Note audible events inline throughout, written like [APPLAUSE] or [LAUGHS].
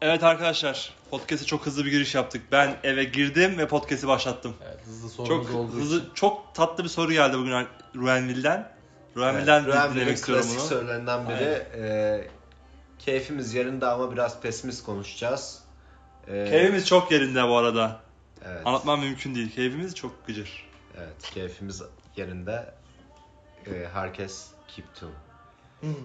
Evet arkadaşlar, podcast'e çok hızlı bir giriş yaptık. Ben eve girdim ve podcast'i başlattım. Evet, hızlı sorumuz Çok olduğu hızlı, için. çok tatlı bir soru geldi bugün Ruenville'den. Ruenville'den Evet, istiyorum klasik bunu. sorularından biri. E, keyfimiz yerinde ama biraz pesimist konuşacağız. E, Keyfimiz çok yerinde bu arada. evet, Anlatmam mümkün değil. Keyfimiz çok gıcır. evet, keyfimiz yerinde. E, herkes keep tuned. [LAUGHS]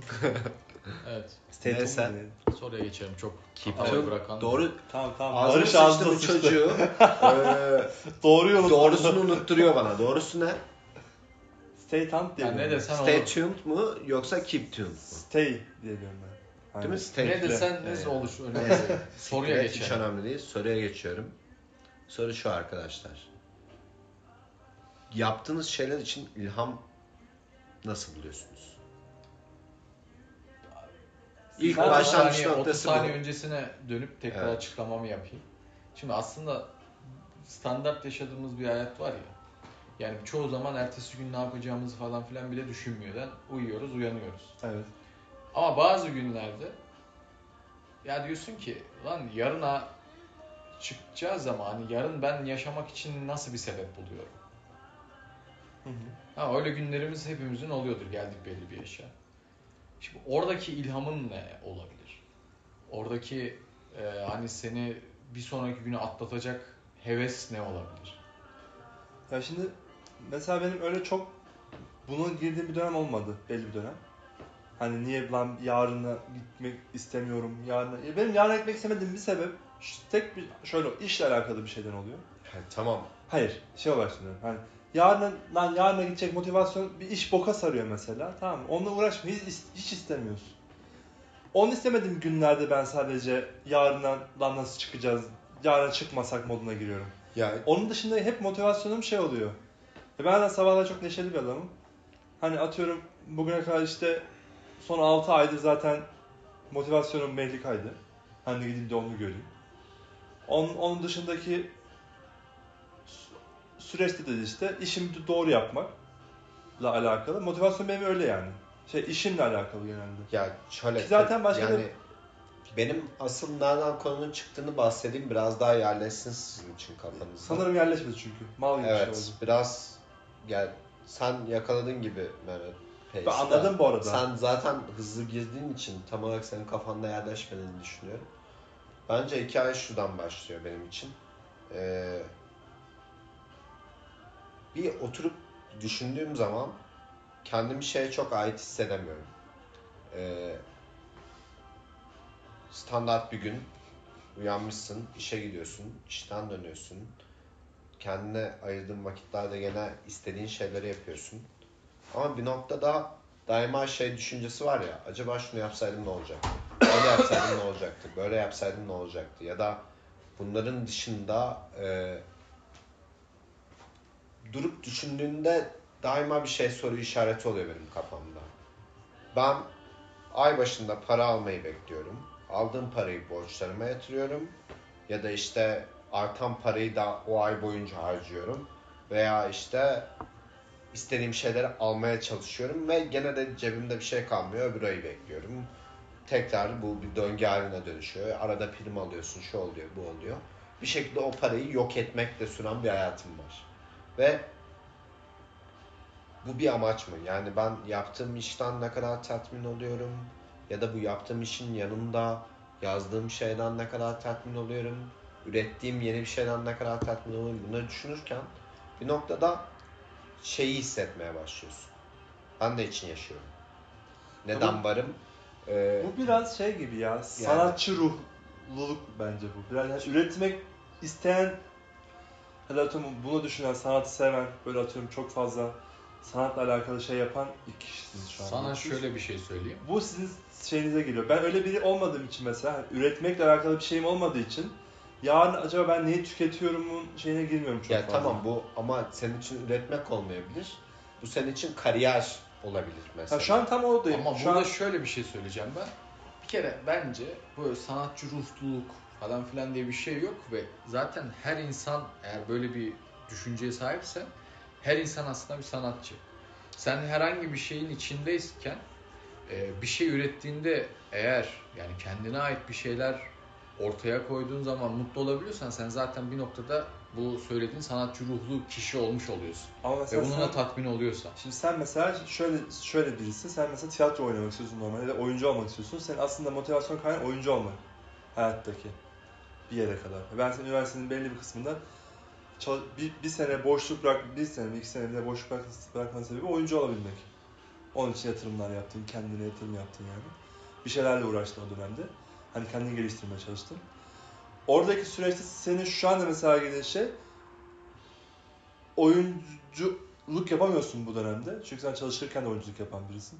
Evet. Tuned diyelim. Soruya geçelim. Çok tuned. bırakan. Doğru. Tamam tamam. Ağzına Barış sıçtı ağzına bu sıçtı. çocuğu. E, Doğru yolu. doğrusunu unutturuyor bana. Doğrusu ne? Stay tuned diye Yani ne desen Stay olur. tuned mu yoksa keep tuned mu? Stay diye diyorum ben. Değil mi? Aynen. Stay Ne desen ne olur. Önemli değil. Soruya Evet, Hiç geçelim. önemli değil. Soruya geçiyorum. Soru şu arkadaşlar. Yaptığınız şeyler için ilham nasıl buluyorsunuz? İlk Ben- başlangıç saniye, 30 noktası bu. saniye öncesine dönüp tekrar Evet. açıklamamı yapayım. Şimdi aslında standart yaşadığımız bir hayat var ya. Yani çoğu zaman ertesi gün ne yapacağımızı falan filan bile düşünmeden uyuyoruz, uyanıyoruz. Evet. Ama bazı günlerde ya diyorsun ki lan yarına çıkacağız ama hani yarın ben yaşamak için nasıl bir sebep buluyorum? Hı hı. Ha öyle günlerimiz hepimizin oluyordur geldik belli bir yaşa. Şimdi oradaki ilhamın ne olabilir? Oradaki e, hani seni bir sonraki günü atlatacak heves ne olabilir? Ya şimdi mesela benim öyle çok bunun girdiğim bir dönem olmadı belli bir dönem. Hani niye lan yarına gitmek istemiyorum yarına. Ya benim yarına gitmek istemediğim bir sebep ş- tek bir şöyle işle alakalı bir şeyden oluyor. Ha, tamam. Hayır şey olarak söylüyorum. Hani yarına lan yarına gidecek motivasyon bir iş boka sarıyor mesela. Tamam mı? Onunla uğraşma hiç, hiç istemiyorsun. Onu istemediğim günlerde ben sadece yarına lan nasıl çıkacağız, yarına çıkmasak moduna giriyorum. Ya Onun dışında hep motivasyonum şey oluyor. E ben de sabahlar çok neşeli bir adamım. Hani atıyorum bugüne kadar işte son 6 aydır zaten motivasyonum belli kaydı. Hani gideyim de onu göreyim. Onun, onun dışındaki süreçte de işte işimi doğru yapmakla alakalı. Motivasyon benim öyle yani. Şey işimle alakalı genelde. ya şöyle Ki zaten başka yani bir- benim asıl nereden konunun çıktığını bahsedeyim biraz daha yerleşsin sizin için kafanızda. Sanırım yerleşmedi çünkü. Mal gibi bir Evet, şey oldu. biraz gel sen yakaladın gibi Mehmet. Ben Pace'de. anladım bu arada. Sen zaten hızlı girdiğin için tam olarak senin kafanda yerleşmediğini düşünüyorum. Bence hikaye şuradan başlıyor benim için. Ee, bir oturup düşündüğüm zaman kendimi şeye çok ait hissedemiyorum. Ee, standart bir gün uyanmışsın, işe gidiyorsun, işten dönüyorsun. Kendine ayırdığın vakitlerde gene istediğin şeyleri yapıyorsun. Ama bir noktada daima şey düşüncesi var ya, acaba şunu yapsaydım ne olacaktı? Öyle yapsaydım ne olacaktı? Böyle yapsaydım ne olacaktı? Ya da bunların dışında e, durup düşündüğünde daima bir şey soru işareti oluyor benim kafamda. Ben ay başında para almayı bekliyorum. Aldığım parayı borçlarıma yatırıyorum. Ya da işte artan parayı da o ay boyunca harcıyorum. Veya işte istediğim şeyleri almaya çalışıyorum ve gene de cebimde bir şey kalmıyor. Öbür ayı bekliyorum. Tekrar bu bir döngü haline dönüşüyor. Arada prim alıyorsun, şu oluyor, bu oluyor. Bir şekilde o parayı yok etmekle süren bir hayatım var. Ve bu bir amaç mı? Yani ben yaptığım işten ne kadar tatmin oluyorum? Ya da bu yaptığım işin yanında yazdığım şeyden ne kadar tatmin oluyorum? Ürettiğim yeni bir şeyden ne kadar tatmin oluyorum? Bunları düşünürken bir noktada şeyi hissetmeye başlıyorsun. Ben de için yaşıyorum. Neden Ama- varım? Ee, Bu biraz şey gibi ya, sanatçı ruhluluk bence bu. Biraz yani üretmek isteyen, hadi atıyorum bunu düşünen, sanatı seven, böyle atıyorum çok fazla sanatla alakalı şey yapan iki kişisiniz şu an. Sana şöyle bir şey söyleyeyim. Bu sizin şeyinize geliyor. Ben öyle biri olmadığım için mesela, hani üretmekle alakalı bir şeyim olmadığı için yarın acaba ben neyi tüketiyorumun şeyine girmiyorum çok ya fazla. tamam bu ama senin için üretmek olmayabilir. Bu senin için kariyer olabilir mesela. Ha, şu an tam oradayım. Ama şu burada an şöyle bir şey söyleyeceğim ben. Bir kere bence böyle sanatçı ruhluluk falan filan diye bir şey yok ve zaten her insan eğer böyle bir düşünceye sahipse her insan aslında bir sanatçı. Sen herhangi bir şeyin içindeyken e, bir şey ürettiğinde eğer yani kendine ait bir şeyler ortaya koyduğun zaman mutlu olabiliyorsan sen zaten bir noktada bu söylediğin sanatçı ruhlu kişi olmuş oluyorsun. Ama Ve bununla sen, tatmin oluyorsan. şimdi sen mesela şöyle şöyle birisi, sen mesela tiyatro oynamak istiyorsun normalde oyuncu olmak istiyorsun. Senin aslında motivasyon kaynağın oyuncu olmak hayattaki bir yere kadar. Ben senin üniversitenin belli bir kısmında bir, bir sene boşluk bırak, bir sene iki sene bile boşluk bırak, bırakmanın sebebi oyuncu olabilmek. Onun için yatırımlar yaptın, kendine yatırım yaptın yani. Bir şeylerle uğraştın o dönemde. Hani kendini geliştirmeye çalıştın. Oradaki süreçte senin şu anda mesela girdiğin şey oyunculuk yapamıyorsun bu dönemde. Çünkü sen çalışırken de oyunculuk yapan birisin.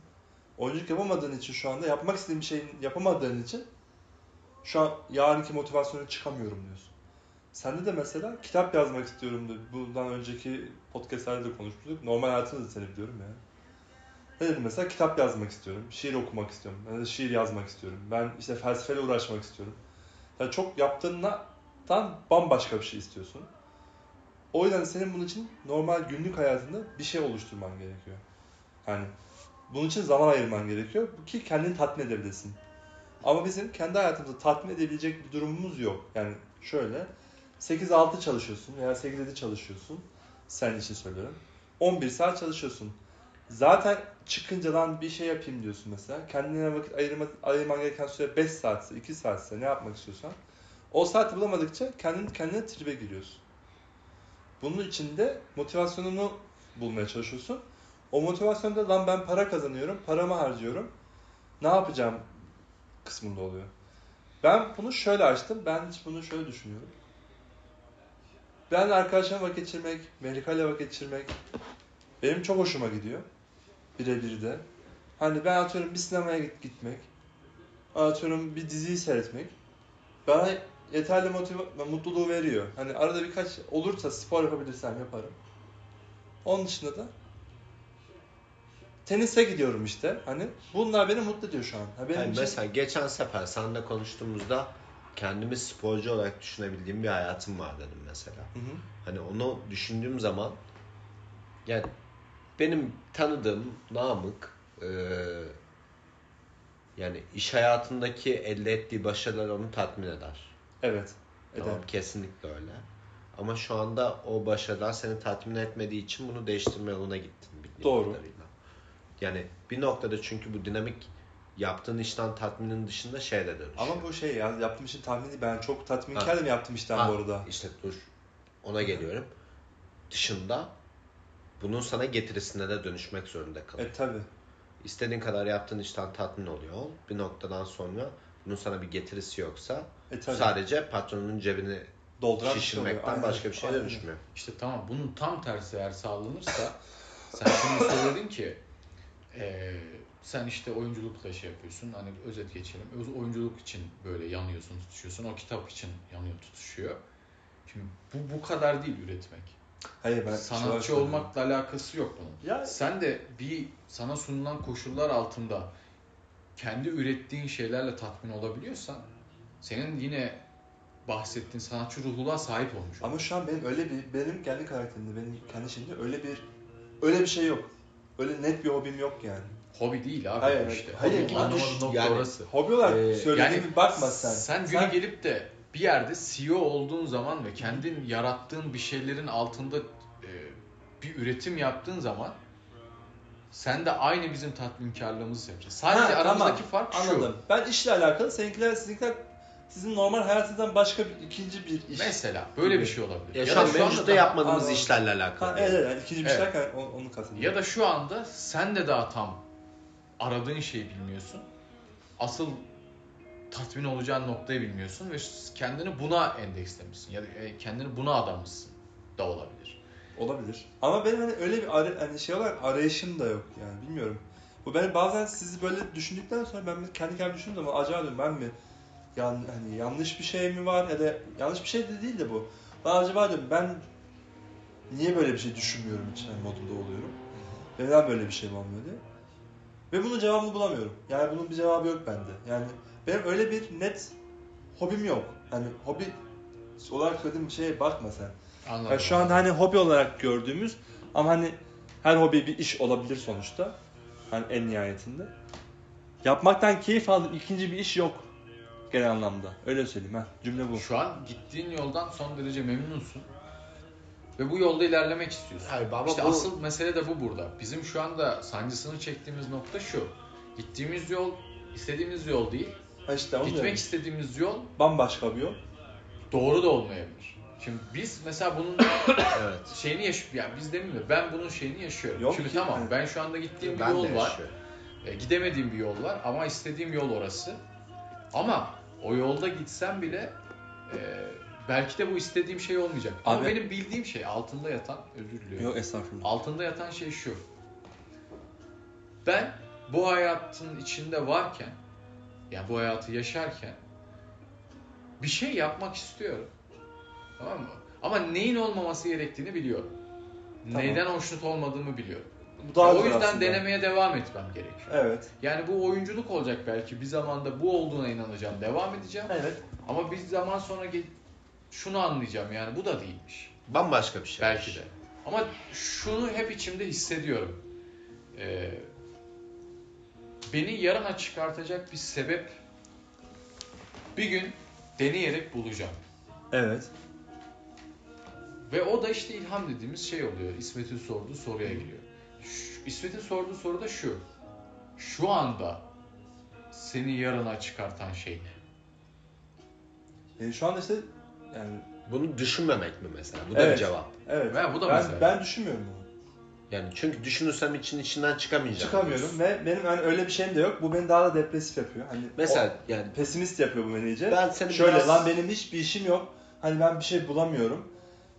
Oyunculuk yapamadığın için şu anda yapmak istediğin bir şeyin yapamadığın için şu an yarınki motivasyona çıkamıyorum diyorsun. Sende de mesela kitap yazmak istiyorum da bundan önceki podcastlerde de konuşmuştuk. Normal hayatımda da seni biliyorum yani. Ne dedim mesela kitap yazmak istiyorum, şiir okumak istiyorum, ben de şiir yazmak istiyorum. Ben işte felsefeyle uğraşmak istiyorum. Yani çok yaptığından bambaşka bir şey istiyorsun. O yüzden senin bunun için normal günlük hayatında bir şey oluşturman gerekiyor. Yani bunun için zaman ayırman gerekiyor ki kendini tatmin edebilesin. Ama bizim kendi hayatımızda tatmin edebilecek bir durumumuz yok. Yani şöyle 8-6 çalışıyorsun veya 8-7 çalışıyorsun. Sen için söylüyorum. 11 saat çalışıyorsun. Zaten çıkınca lan bir şey yapayım diyorsun mesela. Kendine vakit ayırma, ayırman gereken süre 5 saatse, 2 saatse ne yapmak istiyorsan. O saati bulamadıkça kendin kendine tribe giriyorsun. Bunun için de motivasyonunu bulmaya çalışıyorsun. O motivasyonda lan ben para kazanıyorum, paramı harcıyorum. Ne yapacağım kısmında oluyor. Ben bunu şöyle açtım. Ben bunu şöyle düşünüyorum. Ben arkadaşlarımla vakit geçirmek, Melika vakit geçirmek benim çok hoşuma gidiyor. Birebir de. Hani ben atıyorum bir sinemaya git, gitmek, atıyorum bir diziyi seyretmek bana yeterli motiva- mutluluğu veriyor. Hani arada birkaç olursa spor yapabilirsem yaparım. Onun dışında da tenise gidiyorum işte. Hani bunlar beni mutlu ediyor şu an. Ha benim Yani için- mesela geçen sefer seninle konuştuğumuzda kendimi sporcu olarak düşünebildiğim bir hayatım var dedim mesela. Hı hı. Hani onu düşündüğüm zaman yani benim tanıdığım Namık eee, yani iş hayatındaki elde ettiği başarılar onu tatmin eder. Evet. Eder. Tamam kesinlikle öyle. Ama şu anda o başarılar seni tatmin etmediği için bunu değiştirme yoluna gittin. Doğru. kadarıyla. Yani bir noktada çünkü bu dinamik yaptığın işten tatminin dışında şeye de dönüşüyor. Ama bu şey ya yaptığım işin tahmini değil. Ben çok Ha. tatminkarım yaptığım işten Ha, bu arada. İşte dur. Ona geliyorum. Dışında bunun sana getirisine de dönüşmek zorunda kalıyor. E tabi. İstediğin kadar yaptığın işten tatmin oluyor. ol. Bir noktadan sonra bunun sana bir getirisi yoksa E tabi. sadece patronun cebini Dolduran şey şişirmekten Aynen. başka bir şeye Aynen. dönüşmüyor. İşte tamam bunun tam tersi eğer sağlanırsa sen şimdi söyledin ki eee, sen işte oyunculukla şey yapıyorsun hani özet geçelim Öz- oyunculuk için böyle yanıyorsun tutuşuyorsun o kitap için yanıyor tutuşuyor. Şimdi bu bu kadar değil üretmek. Hayır ben Sanatçı olmakla alakası yok bunun. Ya Sen de bir sana sunulan koşullar altında kendi ürettiğin şeylerle tatmin olabiliyorsan senin yine bahsettiğin sanatçı ruhluluğa sahip olmuş ama şu an benim öyle bir benim kendi karakterimde benim kendi şeyimde öyle bir öyle bir şey yok. Öyle net bir hobim yok yani. Hobi değil abi Hayır, işte. hayır, Hobi yani anlamadığın nokta yani- orası. Hobi olarak Ee, söylediğimi yani bakma sen. Sen günü gelip de bir yerde CEO olduğun zaman ve kendin yarattığın bir şeylerin altında e, bir üretim yaptığın zaman sen de aynı bizim tatminkarlığımızı yapacaksın. Sadece Ha, aramızdaki tamam. fark şu. Anladım. Ben işle alakalı, seninkiler, sizinkiler sizin normal hayatınızdan başka bir ikinci bir iş. Mesela böyle bir şey olabilir. Ya, Ya da şu anda mevcutta da- yapmadığımız Anladım. işlerle alakalı. Ha, evet, evet, yani ikinci bir Evet. şey derken onu, onu kastediyorum. Ya da şu anda sen de daha tam aradığın şeyi bilmiyorsun. Asıl tatmin olacağın noktayı bilmiyorsun ve kendini buna endekslemişsin ya da e, kendini buna adamışsın da olabilir. Olabilir. Ama benim hani öyle bir ara, hani şey olarak arayışım da yok yani bilmiyorum. Bu ben bazen sizi böyle düşündükten sonra ben kendi kendime düşündüğüm zaman acaba diyorum ben mi yan, hani yanlış bir şey mi var ya da yanlış bir şey de değil de bu. Ben acaba diyorum ben niye böyle bir şey düşünmüyorum hiç hani modunda oluyorum. Ve neden böyle bir şey olmuyor diye. Ve bunun cevabını bulamıyorum. Yani bunun bir cevabı yok bende. Yani benim öyle bir net hobim yok. Hani hobi olarak söylediğim şeye bakma sen. Anladım. Yani şu anda hani hobi olarak gördüğümüz ama hani her hobi bir iş olabilir sonuçta. Hani en nihayetinde. Yapmaktan keyif aldığım ikinci bir iş yok. Genel anlamda. Öyle söyleyeyim ha. Cümle bu. Şu an gittiğin yoldan son derece memnunsun. Ve bu yolda ilerlemek istiyorsun. Hayır, ama işte bu- asıl mesele de bu burada. Bizim şu anda sancısını çektiğimiz nokta şu. Gittiğimiz yol istediğimiz yol değil. Ha işte onu Gitmek diyorum. istediğimiz yol Bambaşka bir yol. doğru da olmayabilir. Şimdi biz mesela bunun [COUGHS] Evet. şeyini yaş yani biz demeyeyim de ben bunun şeyini yaşıyorum. Yok Şimdi ki. tamam ben şu anda gittiğim bir Ben de yol var. yaşıyorum. E, gidemediğim bir yol var ama istediğim yol orası. Ama o yolda gitsem bile e, belki de bu istediğim şey olmayacak. Ama Abi- benim bildiğim şey altında yatan özür diliyorum. Yok estağfurullah. Altında yatan şey şu. Ben bu hayatın içinde varken yani bu hayatı yaşarken bir şey yapmak istiyorum. Tamam mı? Ama neyin olmaması gerektiğini biliyorum. Tamam. Neyden hoşnut olmadığımı biliyorum. Bu daha o yüzden aslında. denemeye devam etmem gerekiyor. Evet. Yani bu oyunculuk olacak belki. Bir zamanda bu olduğuna inanacağım. Devam edeceğim. Evet. Ama bir zaman sonra şunu anlayacağım yani bu da değilmiş. Bambaşka bir şey. Belki de. Ama şunu hep içimde hissediyorum. Ee, beni yarına çıkartacak bir sebep bir gün deneyerek bulacağım. Evet. Ve o da işte ilham dediğimiz şey oluyor. İsmet'in sorduğu soruya geliyor. İsmet'in sorduğu soru da şu. Şu anda seni yarına çıkartan şey ne? E, şu anda işte yani Bunu düşünmemek mi mesela? Bu da Evet. bir cevap. evet. Ve bu da ben, mesela. ben düşünmüyorum bunu. Yani çünkü düşünürsem için içinden çıkamayacağım. Çıkamıyorum diyorsun. ve benim hani öyle bir şeyim de yok. Bu beni daha da depresif yapıyor. Hani Mesela yani pesimist yapıyor bu beni iyice. ben seni Şöyle biraz... lan benim hiçbir işim yok. Hani ben bir şey bulamıyorum.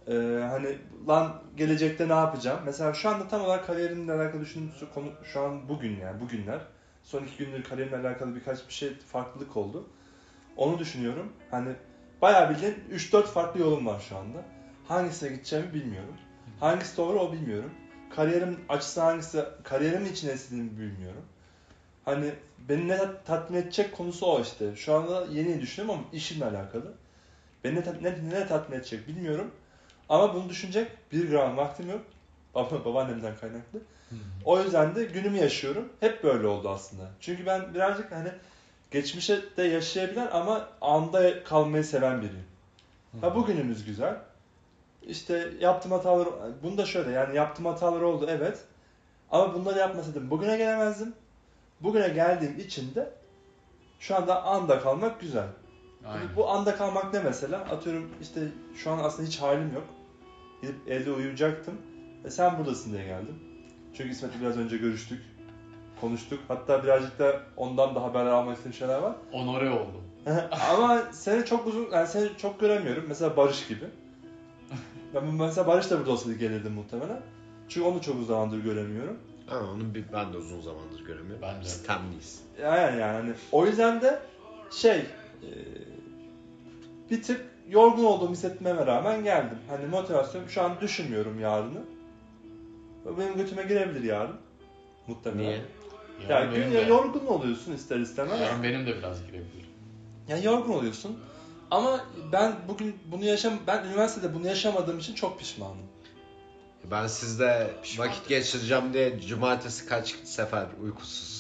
Ee, hani lan gelecekte ne yapacağım? Mesela şu anda tam olarak kariyerimle alakalı düşündüğüm konu şu an bugün yani bugünler. Son iki gündür kariyerimle alakalı birkaç bir şey farklılık oldu. Onu düşünüyorum. Hani bayağı bildiğin 3-4 farklı yolum var şu anda. Hangisine gideceğimi bilmiyorum. Hangisi doğru o bilmiyorum. Kariyerim açısı hangisi, kariyerimin için ne istediğimi bilmiyorum. Hani beni ne tat- tatmin edecek konusu o işte. Şu anda yeni düşünüyorum ama işimle alakalı. Beni ne, ne, ne tatmin edecek bilmiyorum. Ama bunu düşünecek bir gram vaktim yok. Baba, babaannemden kaynaklı. O yüzden de günümü yaşıyorum. Hep böyle oldu aslında. Çünkü ben birazcık hani geçmişe de yaşayabilen ama anda kalmayı seven biriyim. Ha bugünümüz güzel. İşte yaptığım hatalar, bunu da şöyle yani yaptığım hatalar oldu evet. Ama bunları yapmasaydım bugüne gelemezdim. Bugüne geldiğim için de şu anda anda kalmak güzel. Aynen. Bu anda kalmak ne mesela? Atıyorum işte şu an aslında hiç halim yok. Gidip evde uyuyacaktım. E sen buradasın diye geldim. Çünkü İsmet'le biraz önce görüştük. Konuştuk. Hatta birazcık da ondan da haberler almak istediğim şeyler var. Onore oldum. [LAUGHS] Ama seni çok uzun, yani seni çok göremiyorum. Mesela Barış gibi. Ben mesela Barış da burada olsaydı gelirdim muhtemelen. Çünkü onu çok uzun zamandır göremiyorum. Ama onu bir, ben de uzun zamandır göremiyorum. Ben de. Sistemliyiz. Yani yani hani o yüzden de şey e, bir tık yorgun olduğumu hissetmeme rağmen geldim. Hani motivasyon şu an düşünmüyorum yarını. Benim götüme girebilir yarın. Muhtemelen. Niye? Ya Yarın benim gün de, yorgun oluyorsun ister istemez. yarın benim de biraz girebilir. Yani yorgun oluyorsun. Ama ben bugün bunu yaşam ben üniversitede bunu yaşamadığım için çok pişmanım. Ben sizde Pişman. vakit geçireceğim diye cumartesi kaç sefer uykusuz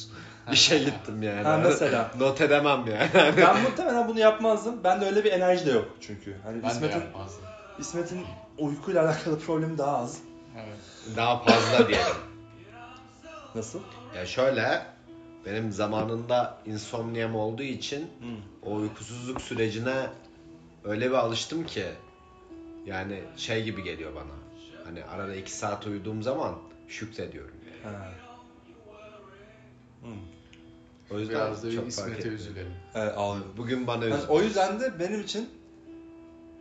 [LAUGHS] işe gittim yani. Ha mesela. [LAUGHS] Not edemem yani. ben muhtemelen bunu yapmazdım. Bende öyle bir enerji de yok çünkü. Hani Ben de İsmet'in yapmazdım. İsmet'in uykuyla alakalı problemi daha az. Evet. Daha fazla [LAUGHS] diyelim. Nasıl? Ya şöyle benim zamanında insomniam olduğu için Hmm. o uykusuzluk sürecine öyle bir alıştım ki yani şey gibi geliyor bana. Hani arada iki saat uyuduğum zaman şükrediyorum. Yani. Ha. Hmm. O yüzden Biraz da çok fark İsmet'e etmiyor. üzülelim. Evet. Bugün bana Yani üzüldü. o yüzden de benim için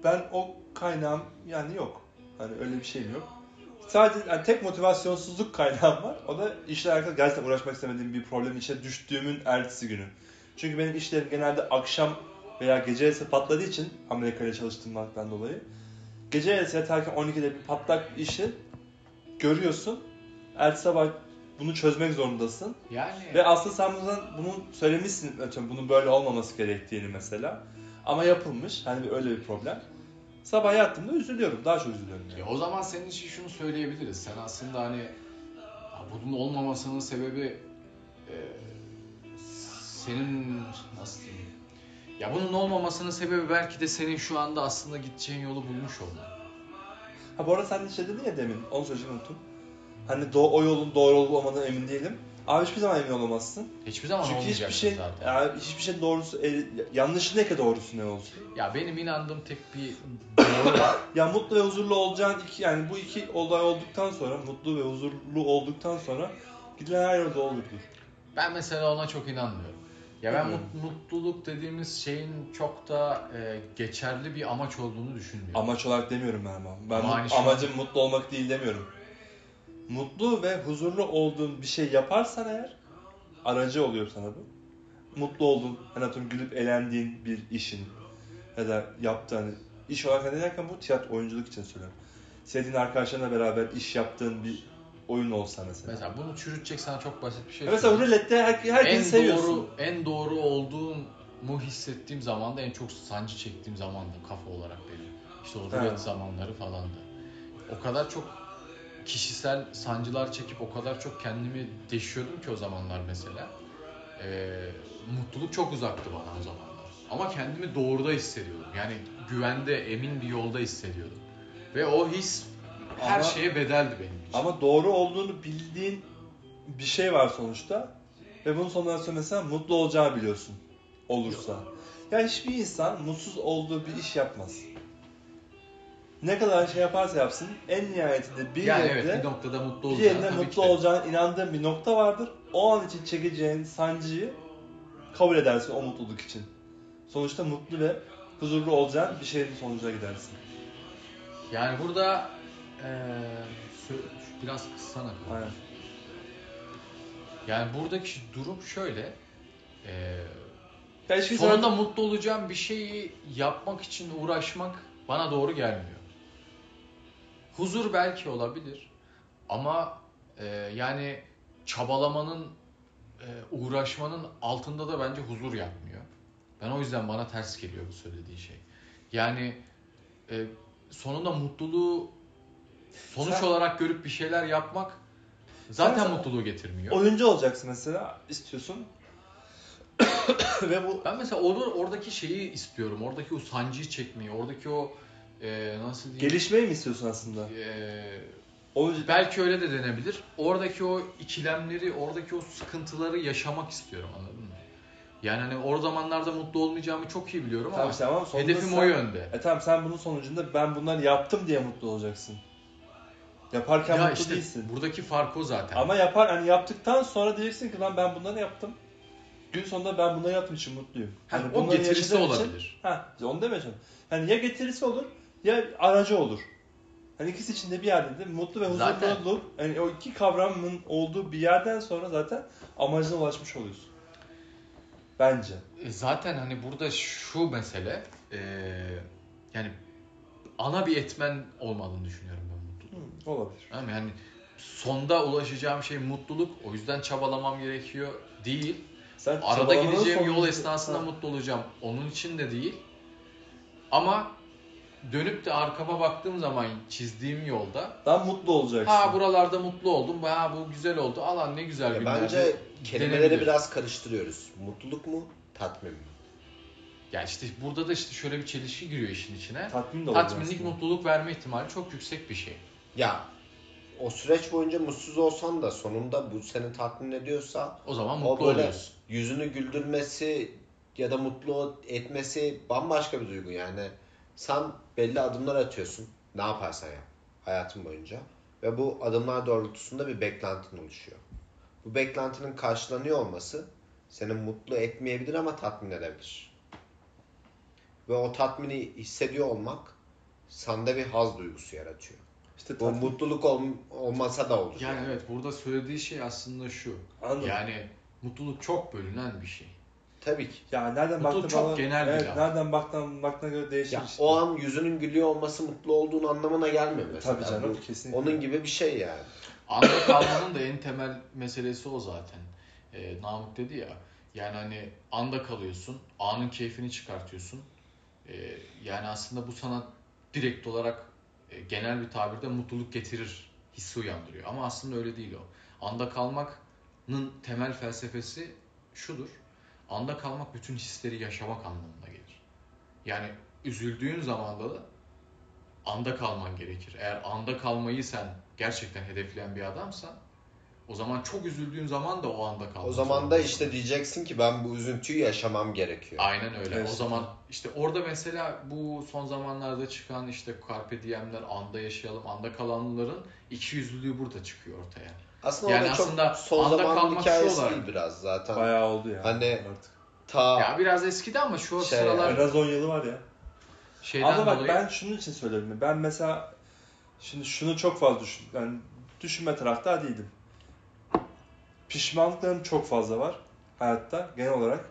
ben o kaynağım yani yok. Hani öyle bir şeyim yok. Sadece yani tek motivasyonsuzluk kaynağım var. O da işle alakalı gerçekten uğraşmak istemediğim bir problemin içine düştüğümün ertesi günü. Çünkü benim işlerim genelde akşam veya gece yarısı patladığı için Amerika'da çalıştığımdan dolayı. Gece yarısı yatarken 12'de bir patlak işi görüyorsun. Ertesi sabah bunu çözmek zorundasın. Yani Ve aslında sen bundan, bunu söylemişsin, atıyorum bunun böyle olmaması gerektiğini mesela. Ama yapılmış, hani bir- öyle bir problem. Sabah yattığımda üzülüyorum, daha çok üzülüyorum yani. Ya o zaman senin için şunu söyleyebiliriz. Sen aslında hani bunun olmamasının sebebi e, senin nasıl diyeyim? Ya bunun olmamasının sebebi belki de senin şu anda aslında gideceğin yolu bulmuş olman. Ha bu arada sen de şey dedin ya demin, onu söyleyeceğim unuttum. Hani do- o yolun doğru olup olmadığına emin değilim. Abi hiçbir zaman emin olamazsın. Hiçbir zaman Çünkü olmayacaksın hiçbir şey, zaten. yani hiçbir şey doğrusu, e, yanlışı ne ki doğrusu ne olsun. Ya benim inandığım tek bir [COUGHS] doğru var. Ya mutlu ve huzurlu olacağın iki, yani bu iki olay olduktan sonra, mutlu ve huzurlu olduktan sonra gidilen her yol doğrudur. Ben mesela ona çok inanmıyorum. Ya ben mut- mutluluk dediğimiz şeyin çok da e, geçerli bir amaç olduğunu düşünmüyorum. Amaç olarak demiyorum ben ama. Ben Ama şu an- amacım mutlu olmak değil demiyorum. Mutlu ve huzurlu olduğun bir şey yaparsan eğer aracı oluyor sana bu. Mutlu olduğun, hani atıyorum gülüp eğlendiğin bir işin ya da yaptığın hani iş olarak hani derken bu tiyatro oyunculuk için söylüyorum. Sevdiğin arkadaşlarına beraber iş yaptığın bir oyun olsa mesela. Mesela bunu çürütecek sana çok basit bir şey Ya mesela rulette her, herkesi en seviyorsun. doğru en doğru olduğumu hissettiğim zaman da en çok sancı çektiğim zaman da kafa olarak benim. İşte o rulet Evet. zamanları falan da. O kadar çok kişisel sancılar çekip o kadar çok kendimi deşiyordum ki o zamanlar mesela. Ee, mutluluk çok uzaktı bana o zamanlar. Ama kendimi doğruda hissediyordum. Yani güvende, emin bir yolda hissediyordum. Ve o his her Ama- şeye bedeldi benim için. Ama doğru olduğunu bildiğin bir şey var sonuçta. Ve bunun sonundan sonra mesela mutlu olacağını biliyorsun. Olursa. Yani hiçbir insan mutsuz olduğu bir iş yapmaz. Ne kadar şey yaparsa yapsın en nihayetinde bir yani yerinde evet bir noktada mutlu bir yerinde ki mutlu de. olacağına inandığın bir nokta vardır. O an için çekeceğin sancıyı kabul edersin o mutluluk için. Sonuçta mutlu ve huzurlu olacağın bir şeyin sonucuna gidersin. Yani burada sö- biraz kıssana. Aynen. Yani buradaki durum şöyle. Ya hiçbir sonunda zaman- mutlu olacağım bir şeyi yapmak için uğraşmak bana doğru gelmiyor. Huzur belki olabilir ama eee, yani çabalamanın, eee, uğraşmanın altında da bence huzur yatmıyor. Ben o yüzden bana ters geliyor bu söylediği şey. Yani e, sonunda mutluluğu sonuç Sen- olarak görüp bir şeyler yapmak zaten Sen- mutluluğu getirmiyor. Oyuncu olacaksın mesela istiyorsun. [COUGHS] ve bu Ben mesela onu oradaki şeyi istiyorum. Oradaki o sancıyı çekmeyi, oradaki o e, nasıl diyeyim? gelişmeyi mi istiyorsun aslında? E, O belki öyle de denebilir. Oradaki o ikilemleri, oradaki o sıkıntıları yaşamak istiyorum anladın mı? Yani hani o zamanlarda mutlu olmayacağımı çok iyi biliyorum tamam ama işte ama hedefim sen, o yönde. E tamam sen bunun sonucunda ben bunları yaptım diye mutlu olacaksın. Yaparken Ya mutlu işte değilsin. buradaki fark o zaten. Ama yapar hani yaptıktan sonra diyeceksin ki lan ben bunları yaptım. Gün sonunda ben bunları yaptığım için mutluyum. Ha, Hani o getirisi yaşadığım için- olabilir. Ha, onu demeye çalışıyorum. Yani ya getirisi olur ya aracı olur. Hani ikisi içinde bir yerde de mutlu ve Zaten- huzurluluk hani o iki kavramın olduğu bir yerden sonra zaten amacına ulaşmış oluyorsun. Bence. E, Zaten hani burada şu mesele e, yani ana bir etmen olmadığını düşünüyorum ben mutluluğun. Hı, olabilir. Mı? Yani sonda ulaşacağım şey mutluluk. O yüzden çabalamam gerekiyor değil. Sen Arada gideceğim yol esnasında Ha. mutlu olacağım. Onun için de değil. Ama dönüp de arkama baktığım zaman çizdiğim yolda Daha mutlu olacaksın. ha buralarda mutlu oldum. Ha bu güzel oldu. Alan ne güzel Ya günlerdi. bence kelimeleri biraz karıştırıyoruz. Mutluluk mu, tatmin mi? Ya işte burada da işte şöyle bir çelişki giriyor işin içine. Tatmin de. Tatminlik mutluluk verme ihtimali çok yüksek bir şey. Ya o süreç boyunca mutsuz olsan da sonunda bu seni tatmin ediyorsa O zaman o mutlu böyle oluyorsun. yüzünü güldürmesi ya da mutlu etmesi bambaşka bir duygu yani. Sen belli adımlar atıyorsun. Ne yaparsan yap hayatın boyunca. Ve bu adımlar doğrultusunda bir beklentin oluşuyor. Bu beklentinin karşılanıyor olması seni mutlu etmeyebilir ama tatmin edebilir. Ve o tatmini hissediyor olmak sende bir haz duygusu yaratıyor. İşte Bu tatmin. mutluluk ol- olmasa da olur. Yani evet burada söylediği şey aslında şu. Anladım. Yani mutluluk çok bölünen bir şey. Tabii ki. Ya nereden Mutluluk baktığına çok genel bir evet, laf. nereden baktığına, baktığına göre değişir Ya işte. o an yüzünün gülüyor olması mutlu olduğun anlamına gelmiyor mesela. Tabii canım Bu kesinlikle. onun gibi bir şey yani. Anda kalmanın da en temel meselesi o zaten. Ee, Namık dedi ya. Yani hani anda kalıyorsun, anın keyfini çıkartıyorsun. Ee, yani aslında bu sana direkt olarak e, genel bir tabirde mutluluk getirir hissi uyandırıyor. Ama aslında öyle değil o. Anda kalmanın temel felsefesi şudur. Anda kalmak bütün hisleri yaşamak anlamına gelir. Yani üzüldüğün zamanda da anda kalman gerekir. Eğer anda kalmayı sen gerçekten hedefleyen bir adamsan o zaman çok üzüldüğün zaman da o anda kalmak O zaman da işte diyeceksin ki ben bu üzüntüyü yaşamam gerekiyor. Aynen öyle. Evet. O zaman işte orada mesela bu son zamanlarda çıkan işte Carpe Diem'ler, anda yaşayalım, anda kalanların iki yüzlülüğü burada çıkıyor ortaya. Aslında Yani o da çok aslında son anda zamanın kalmak hikayesi şu olarak- değil biraz zaten. Bayağı oldu ya. Hani- artık. Ta Ya biraz eskidi ama şu Şey, sıralar En az 10 yılı var ya. şeyden Ama bak dolayı ben şunun için söyledim. Ben mesela şimdi şunu çok fazla düşün. Yani düşünme taraftar değildim. Pişmanlıklarım çok fazla var hayatta genel olarak.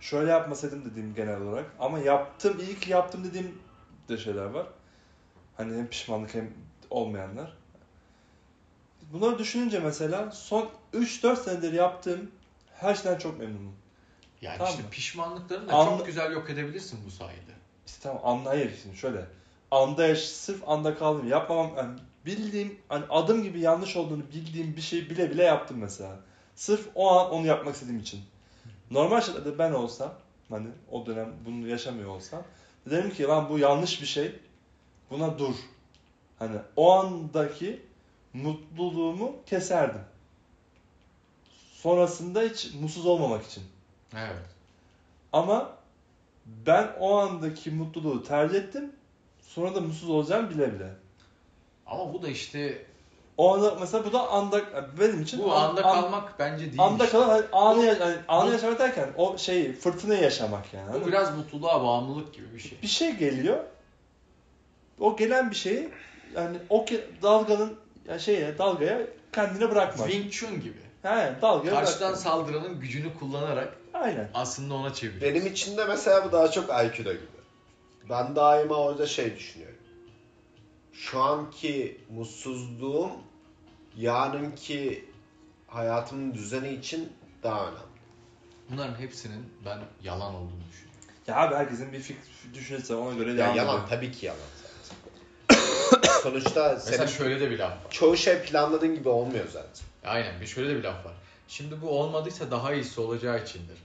Şöyle yapmasaydım dediğim genel olarak. Ama yaptım, iyi ki yaptım dediğim de şeyler var. Hani hem pişmanlık hem olmayanlar. Bunları düşününce mesela son 3-4 senedir yaptığım her şeyden çok memnunum. yani Tamam işte mı? pişmanlıklarını da Anla- çok güzel yok edebilirsin bu sayede. İşte tamam hayır şimdi şöyle. Anda yaş, sırf anda kaldım. Yapmamam yani bildiğim hani adım gibi yanlış olduğunu bildiğim bir şeyi bile bile yaptım mesela. Sırf o an onu yapmak istediğim için. Normal şartlarda ben olsam hani o dönem bunu yaşamıyor olsam derim ki lan bu yanlış bir şey. Buna dur. Hani o andaki mutluluğumu keserdim. Sonrasında hiç mutsuz olmamak için. Evet. Ama ben o andaki mutluluğu tercih ettim. Sonra da mutsuz olacağım bile bile. Ama bu da işte O anda mesela bu da anda benim için bu an- anda an- kalmak bence değil. anda işte. kalan hani anı, ya- hani anı bu- yaşamak derken o şeyi fırtınayı yaşamak yani. Bu biraz mutluluğa bağımlılık gibi bir şey. Bir şey geliyor. O gelen bir şeyi yani o dalganın yani şeye dalgaya kendine bırakmak. Wing Chun gibi. He, dalgaya Karşıdan bırakmak. saldıranın gücünü kullanarak Aynen. aslında ona çeviriyorsun. benim için de mesela bu daha çok Aikido gibi. Ben daima orada şey düşünüyorum. Şu anki mutsuzluğum yarınki hayatımın düzeni için daha önemli. Bunların hepsinin ben yalan olduğunu düşünüyorum. Ya abi herkesin bir fikir düşüncesi var, ona göre Ya devam yalan ediyor. tabii ki yalan [COUGHS] Sonuçta Mesela senin şöyle de bir laf var. çoğu şey planladığın gibi olmuyor zaten. Aynen bir şöyle de bir laf var. Şimdi bu olmadıysa daha iyisi olacağı içindir.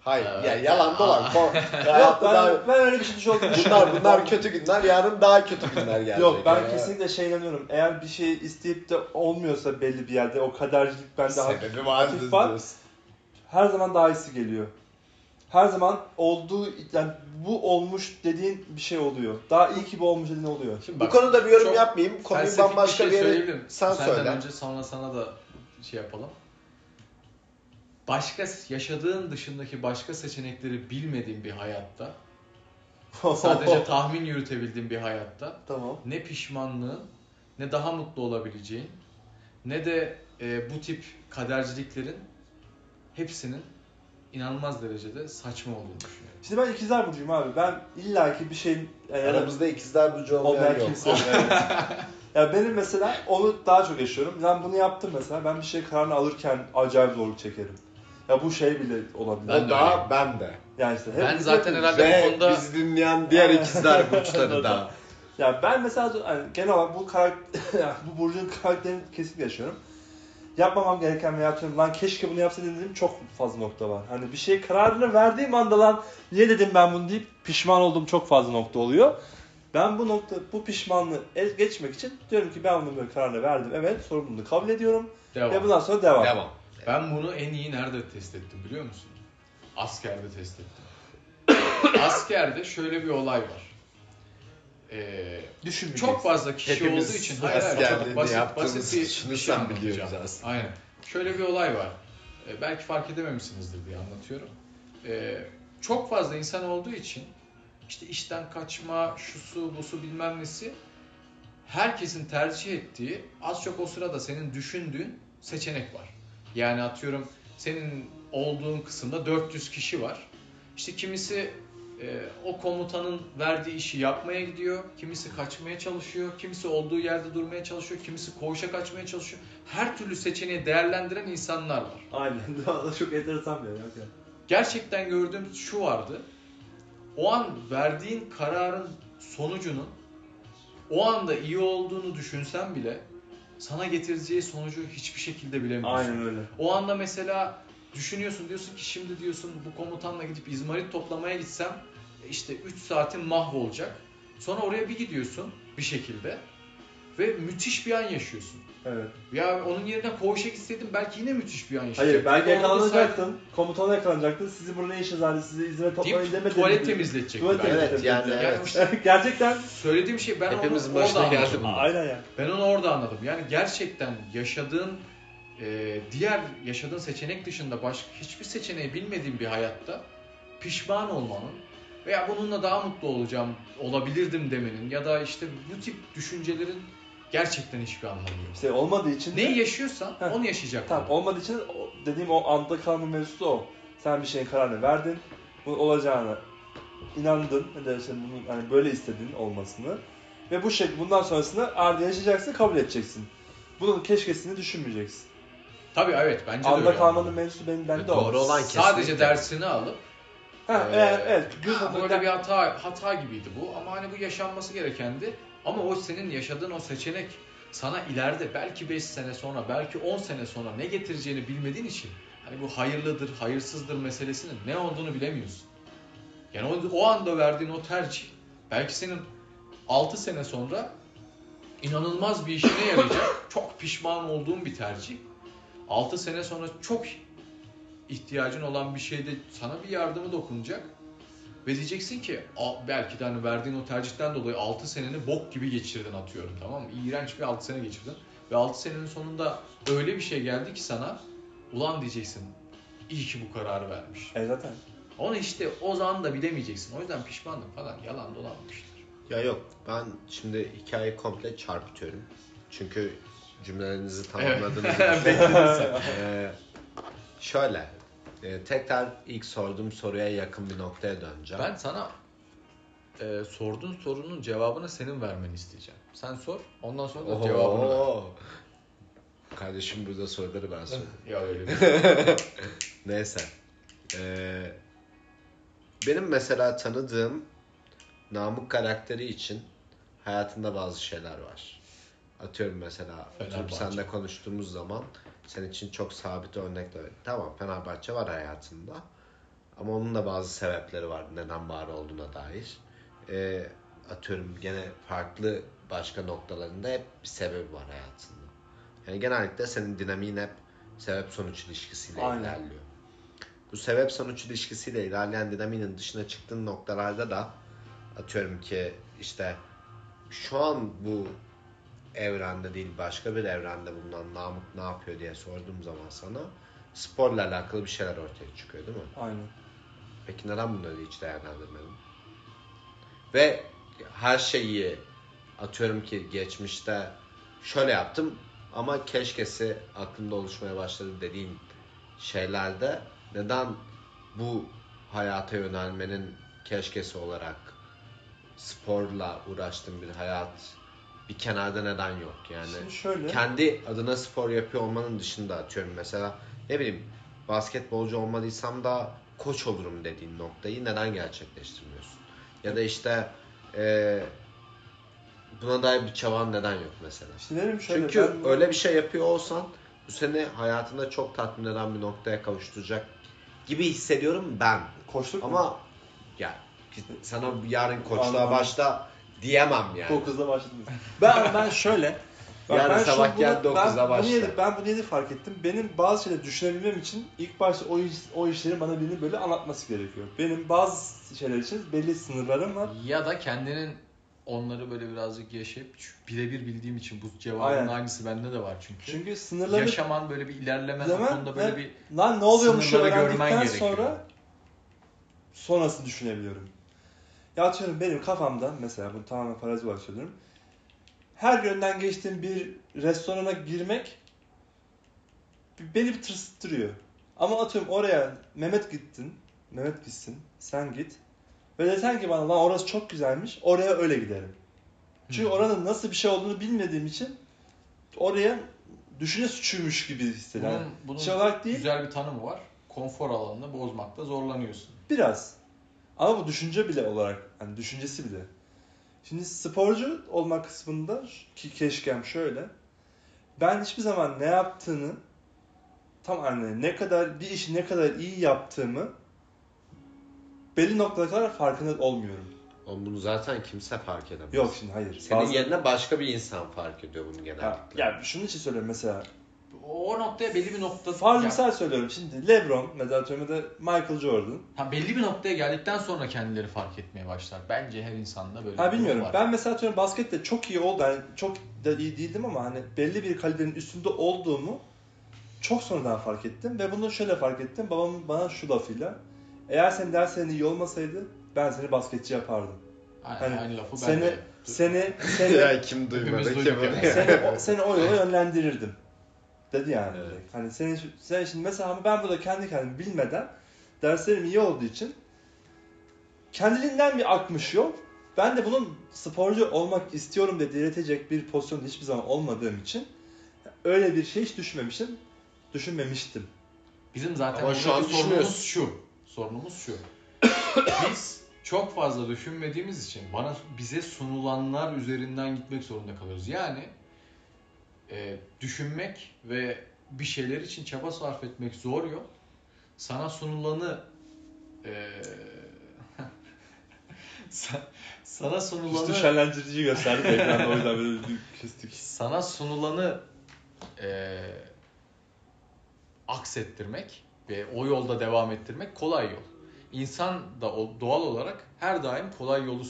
Hayır, Evet. ya yalan dolan. [LAUGHS] Ko- Yok Hayatta daha... ben, ben öyle bir şey düşünüyorum. [LAUGHS] Bunlar bunlar kötü günler, yarın daha kötü günler gelecek. Yok ben ya. kesinlikle şey inanıyorum. Eğer bir şey isteyip de olmuyorsa belli bir yerde o kadercilik bende hafif- sebebi vardır hafif var. diyorsun. her zaman daha iyisi geliyor. Her zaman olduğu yani bu olmuş dediğin bir şey oluyor. Daha iyi ki bu olmuş dediğin oluyor. Şimdi Bu bak, konuda bir yorum yapmayayım. Konuyu bambaşka bir, şey yere söyleyebilirim. sen Senden söyle. önce sonra sana da şey yapalım. Başka yaşadığın dışındaki başka seçenekleri bilmediğin bir hayatta, [LAUGHS] sadece tahmin yürütebildiğin bir hayatta tamam. ne pişmanlığın, ne daha mutlu olabileceğin, ne de e, bu tip kaderciliklerin hepsinin inanılmaz derecede saçma olduğunu düşünüyorum. Şimdi ben ikizler burcuyum abi. Ben illaki bir şeyin yani Aramızda ikizler burcu olmayan olmayan yok. kimse evet. ya benim mesela onu daha çok yaşıyorum. Ben bunu yaptım mesela. Ben bir şey kararını alırken acayip zorluk çekerim. Ya bu şey bile olabilir. Ben de daha öyleyim. ben de. yani işte hep Ben zaten yapıyoruz. herhalde bu konuda- bizi dinleyen diğer ikizler [LAUGHS] burçları da. Ya ben mesela yani genel olarak bu karakter, [LAUGHS] bu burcun karakterini kesinlikle yaşıyorum. Yapmamam gereken veya atıyorum lan keşke bunu yapsaydım dediğim çok fazla nokta var. Hani bir şey kararını verdiğim anda lan niye dedim ben bunu deyip pişman olduğum çok fazla nokta oluyor. Ben bu nokta, bu pişmanlığı el geçmek için diyorum ki ben bunu böyle kararını verdim. Evet sorumluluğunu kabul ediyorum. Devam. Ve bundan sonra devam. Devam. Ben bunu en iyi nerede test ettim biliyor musun? Askerde test ettim. [COUGHS] Askerde şöyle bir olay var. Ee, Düşünmeyeceksin. çok fazla kişi Hepimiz olduğu için hayır, hayır, basit, basit bir, bir şey sen anlatacağım. biliyoruz aslında. Aynen. Şöyle bir olay var. Ee, belki fark edememişsinizdir diye anlatıyorum. Ee, çok fazla insan olduğu için işte işten kaçma, şusu, busu bilmem nesi herkesin tercih ettiği az çok o sırada senin düşündüğün seçenek var. Yani atıyorum senin olduğun kısımda 400 kişi var. İşte kimisi e, o komutanın verdiği işi yapmaya gidiyor, kimisi kaçmaya çalışıyor, kimisi olduğu yerde durmaya çalışıyor, kimisi koğuşa kaçmaya çalışıyor. Her türlü seçeneği değerlendiren insanlar var. Aynen. [LAUGHS] çok enteresan bir yer. Gerçekten gördüğüm şu vardı. O an verdiğin kararın sonucunun o anda iyi olduğunu düşünsen bile sana getireceği sonucu hiçbir şekilde bilemiyorsun. Aynen öyle. O anda mesela düşünüyorsun diyorsun ki şimdi diyorsun bu komutanla gidip izmarit toplamaya gitsem e, işte 3 saatin mahvolacak. Sonra oraya bir gidiyorsun bir şekilde ve müthiş bir an yaşıyorsun. Evet. Ya onun yerine koğuşa gitseydim belki yine müthiş bir an yaşayacaktım. Hayır belki yakalanacaktın. Komutana yakalanacaktın. Sizi burada ne işiniz vardı? Sizi sadece toplayın deyip demedi. tuvalet temizletecek. Tuvalet belki. Evet, temizletecek. yani Yani evet. işte [LAUGHS] Gerçekten söylediğim şey ben Hepimizin onu başına orada geldi anladım. aynen ya. Ben onu orada anladım. Yani gerçekten yaşadığın e, diğer yaşadığın seçenek dışında başka hiçbir seçeneği bilmediğin bir hayatta pişman olmanın veya bununla daha mutlu olacağım, olabilirdim demenin ya da işte bu tip düşüncelerin gerçekten hiçbir anlamı yok. İşte olmadığı için de Neyi yaşıyorsan Heh. onu yaşayacaksın. Tamam olmadığı için dediğim o anda kalma mevzusu o. Sen bir şeyin kararını verdin. Bu olacağına inandın. Ya da işte bunu hani böyle istediğin olmasını. Ve bu şekilde bundan sonrasında ardı yaşayacaksın, kabul edeceksin. Bunun keşkesini düşünmeyeceksin. Tabii evet bence de Anda öyle. kalmanın mevzusu benim bende o. Doğru olan Sadece kesinlikle. dersini alıp Ha, Ee, eğer evet. Gün Ha, böyle bir hata hata gibiydi bu ama hani bu yaşanması gerekendi. Ama o senin yaşadığın o seçenek sana ileride belki 5 sene sonra belki 10 sene sonra ne getireceğini bilmediğin için hani bu hayırlıdır, hayırsızdır meselesinin ne olduğunu bilemiyorsun. Yani o, o anda verdiğin o tercih belki senin 6 sene sonra inanılmaz bir işine yarayacak, çok pişman olduğun bir tercih. 6 sene sonra çok ihtiyacın olan bir şeyde sana bir yardımı dokunacak. Ve diyeceksin ki "Aa, belki de hani verdiğin o tercihten dolayı 6 seneni bok gibi geçirdin atıyorum tamam mı? İğrenç bir 6 sene geçirdin. Ve 6 senenin sonunda öyle bir şey geldi ki sana ulan diyeceksin iyi ki bu kararı vermiş. E zaten. Onu işte o zaman da bilemeyeceksin. O yüzden pişmanım falan yalan dolanmıştır. Ya yok ben şimdi hikayeyi komple çarpıtıyorum. Çünkü cümlelerinizi tamamladınız. [LAUGHS] Sen. Ee, şöyle e, tekrar ilk sorduğum soruya yakın bir noktaya döneceğim. Ben sana e, sorduğun sorunun cevabını senin vermeni isteyeceğim. Sen sor ondan sonra da Oho. cevabını ver. Kardeşim burada soruları ben sordum. [LAUGHS] Ya öyle bir şey. [LAUGHS] Neyse. Ee, benim mesela tanıdığım Namık karakteri için hayatında bazı şeyler var. Atıyorum mesela oturup seninle konuştuğumuz zaman senin için çok sabit örnekler. Tamam Fenerbahçe var hayatında. Ama onun da bazı sebepleri var neden var olduğuna dair. Ee, atıyorum gene farklı başka noktalarında hep bir sebebi var hayatında. Yani genellikle senin dinamiğin hep sebep sonuç ilişkisiyle Aynen. ilerliyor. Bu sebep sonuç ilişkisiyle ilerleyen dinamiğin dışına çıktığın noktalarda da atıyorum ki işte şu an bu evrende değil başka bir evrende bulunan Namık ne yapıyor diye sorduğum zaman sana sporla alakalı bir şeyler ortaya çıkıyor değil mi? Aynen. Peki neden bunları hiç değerlendirmedin? Ve her şeyi atıyorum ki geçmişte şöyle yaptım ama keşkesi aklımda oluşmaya başladı dediğin şeylerde neden bu hayata yönelmenin keşkesi olarak sporla uğraştığım bir hayat bir kenarda neden yok yani? Şimdi şöyle. kendi adına spor yapıyor olmanın dışında atıyorum mesela ne bileyim basketbolcu olmadıysam da koç olurum dediğin noktayı neden gerçekleştirmiyorsun? Ya da işte eee, buna dair bir çaban neden yok mesela? İşte benim şöyle. Çünkü ben- öyle bir şey yapıyor olsan bu seni hayatında çok tatmin eden bir noktaya kavuşturacak gibi hissediyorum ben. Koçluk mu? Ama ya sana yarın koçluğa Anladım. başla diyemem yani. 9'da başladınız. Ben ben şöyle. Bak [LAUGHS] Yarın ben sabah bunu- gel 9'da ben başla. Bunu yeni, ben bunu yeni fark ettim. Benim bazı şeyleri düşünebilmem için ilk başta o, iş, o işleri bana birinin böyle anlatması gerekiyor. Benim bazı şeyler için belli sınırlarım var. Ya da kendinin onları böyle birazcık yaşayıp birebir bildiğim için bu cevabın Aynen. aynısı bende de var çünkü. Çünkü sınırları Yaşaman böyle bir ilerlemen o Zaman konuda böyle bir lan ne oluyormuş sınırları görmen öğrendikten gerekiyor. sonra sonrasını düşünebiliyorum. Ya atıyorum benim kafamda mesela bunu tamamen farazi olarak söylüyorum. Her yönden geçtiğim bir restorana girmek beni bir tırsıttırıyor. Ama atıyorum oraya Mehmet gittin. Mehmet gitsin. Sen git. Ve desen ki bana lan orası çok güzelmiş. Oraya öyle giderim. Çünkü oranın nasıl bir şey olduğunu bilmediğim için oraya düşünce suçuymuş gibi hissediyorum. bunun, bunun şey olarak değil. güzel bir tanımı var. Konfor alanını bozmakta zorlanıyorsun. Biraz. Ama bu düşünce bile olarak, hani düşüncesi bile. Şimdi sporcu olmak kısmında ki keşkem şöyle. Ben hiçbir zaman ne yaptığını tam hani ne kadar bir işi ne kadar iyi yaptığımı belli noktalara kadar farkında olmuyorum. Oğlum bunu zaten kimse fark edemez. Yok şimdi hayır. Senin Bazı- yerine başka bir insan fark ediyor bunu Ha, genellikle. ya şunun için söylüyorum mesela. O noktaya belli bir nokta... Farz misal söylüyorum şimdi LeBron mesela da Michael Jordan. Ha, belli bir noktaya geldikten sonra kendileri fark etmeye başlar. Bence her insanda böyle Ha bilmiyorum. var. Ben mesela atıyorum baskette çok iyi oldu. Yani çok da iyi değildim ama hani belli bir kalitenin üstünde olduğumu çok sonradan fark ettim ve bunu şöyle fark ettim. Babamın bana şu lafıyla eğer senin derslerin iyi olmasaydı ben seni basketçi yapardım. Aynen, Hani aynı lafı ben Seni de... seni seni [LAUGHS] ya kim duymadı ki bunu? seni, o- seni o yola yönlendirirdim. Dedi yani. Evet. direkt. Hani senin, sen şimdi mesela ben burada kendi kendimi bilmeden derslerim iyi olduğu için kendiliğinden bir akmış yol. Ben de bunun sporcu olmak istiyorum diye diretecek bir pozisyonda hiçbir zaman olmadığım için öyle bir şey hiç düşünmemiştim. Düşünmemiştim. Bizim zaten Ama şu an sorunumuz şu. Sorunumuz şu. [COUGHS] Biz çok fazla düşünmediğimiz için bana bize sunulanlar üzerinden gitmek zorunda kalıyoruz. Yani e, düşünmek ve bir şeyler için çaba sarf etmek zor yol. Sana sunulanı e, [LAUGHS] sa- sana sunulanı Üstü şenlendirici gösterdi ekranda o yüzden böyle küstük. sana sunulanı e, aksettirmek ve o yolda devam ettirmek kolay yol. İnsan da doğal olarak her daim kolay yolu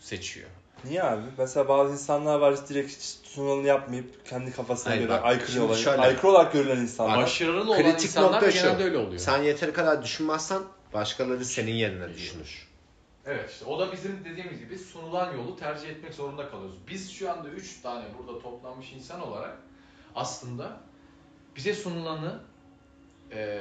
seçiyor. Niye abi? Mesela bazı insanlar var direkt hiç sunumunu yapmayıp kendi kafasına Hayır, göre bak, aykırı olan, şöyle. aykırı olarak görülen insanlar. Başarılı olan kritik insanlar nokta da şu. genelde öyle oluyor. Sen yeteri kadar düşünmezsen başkaları senin yerine düşünür. Evet işte o da bizim dediğimiz gibi sunulan yolu tercih etmek zorunda kalıyoruz. Biz şu anda 3 tane burada toplanmış insan olarak aslında bize sunulanı e,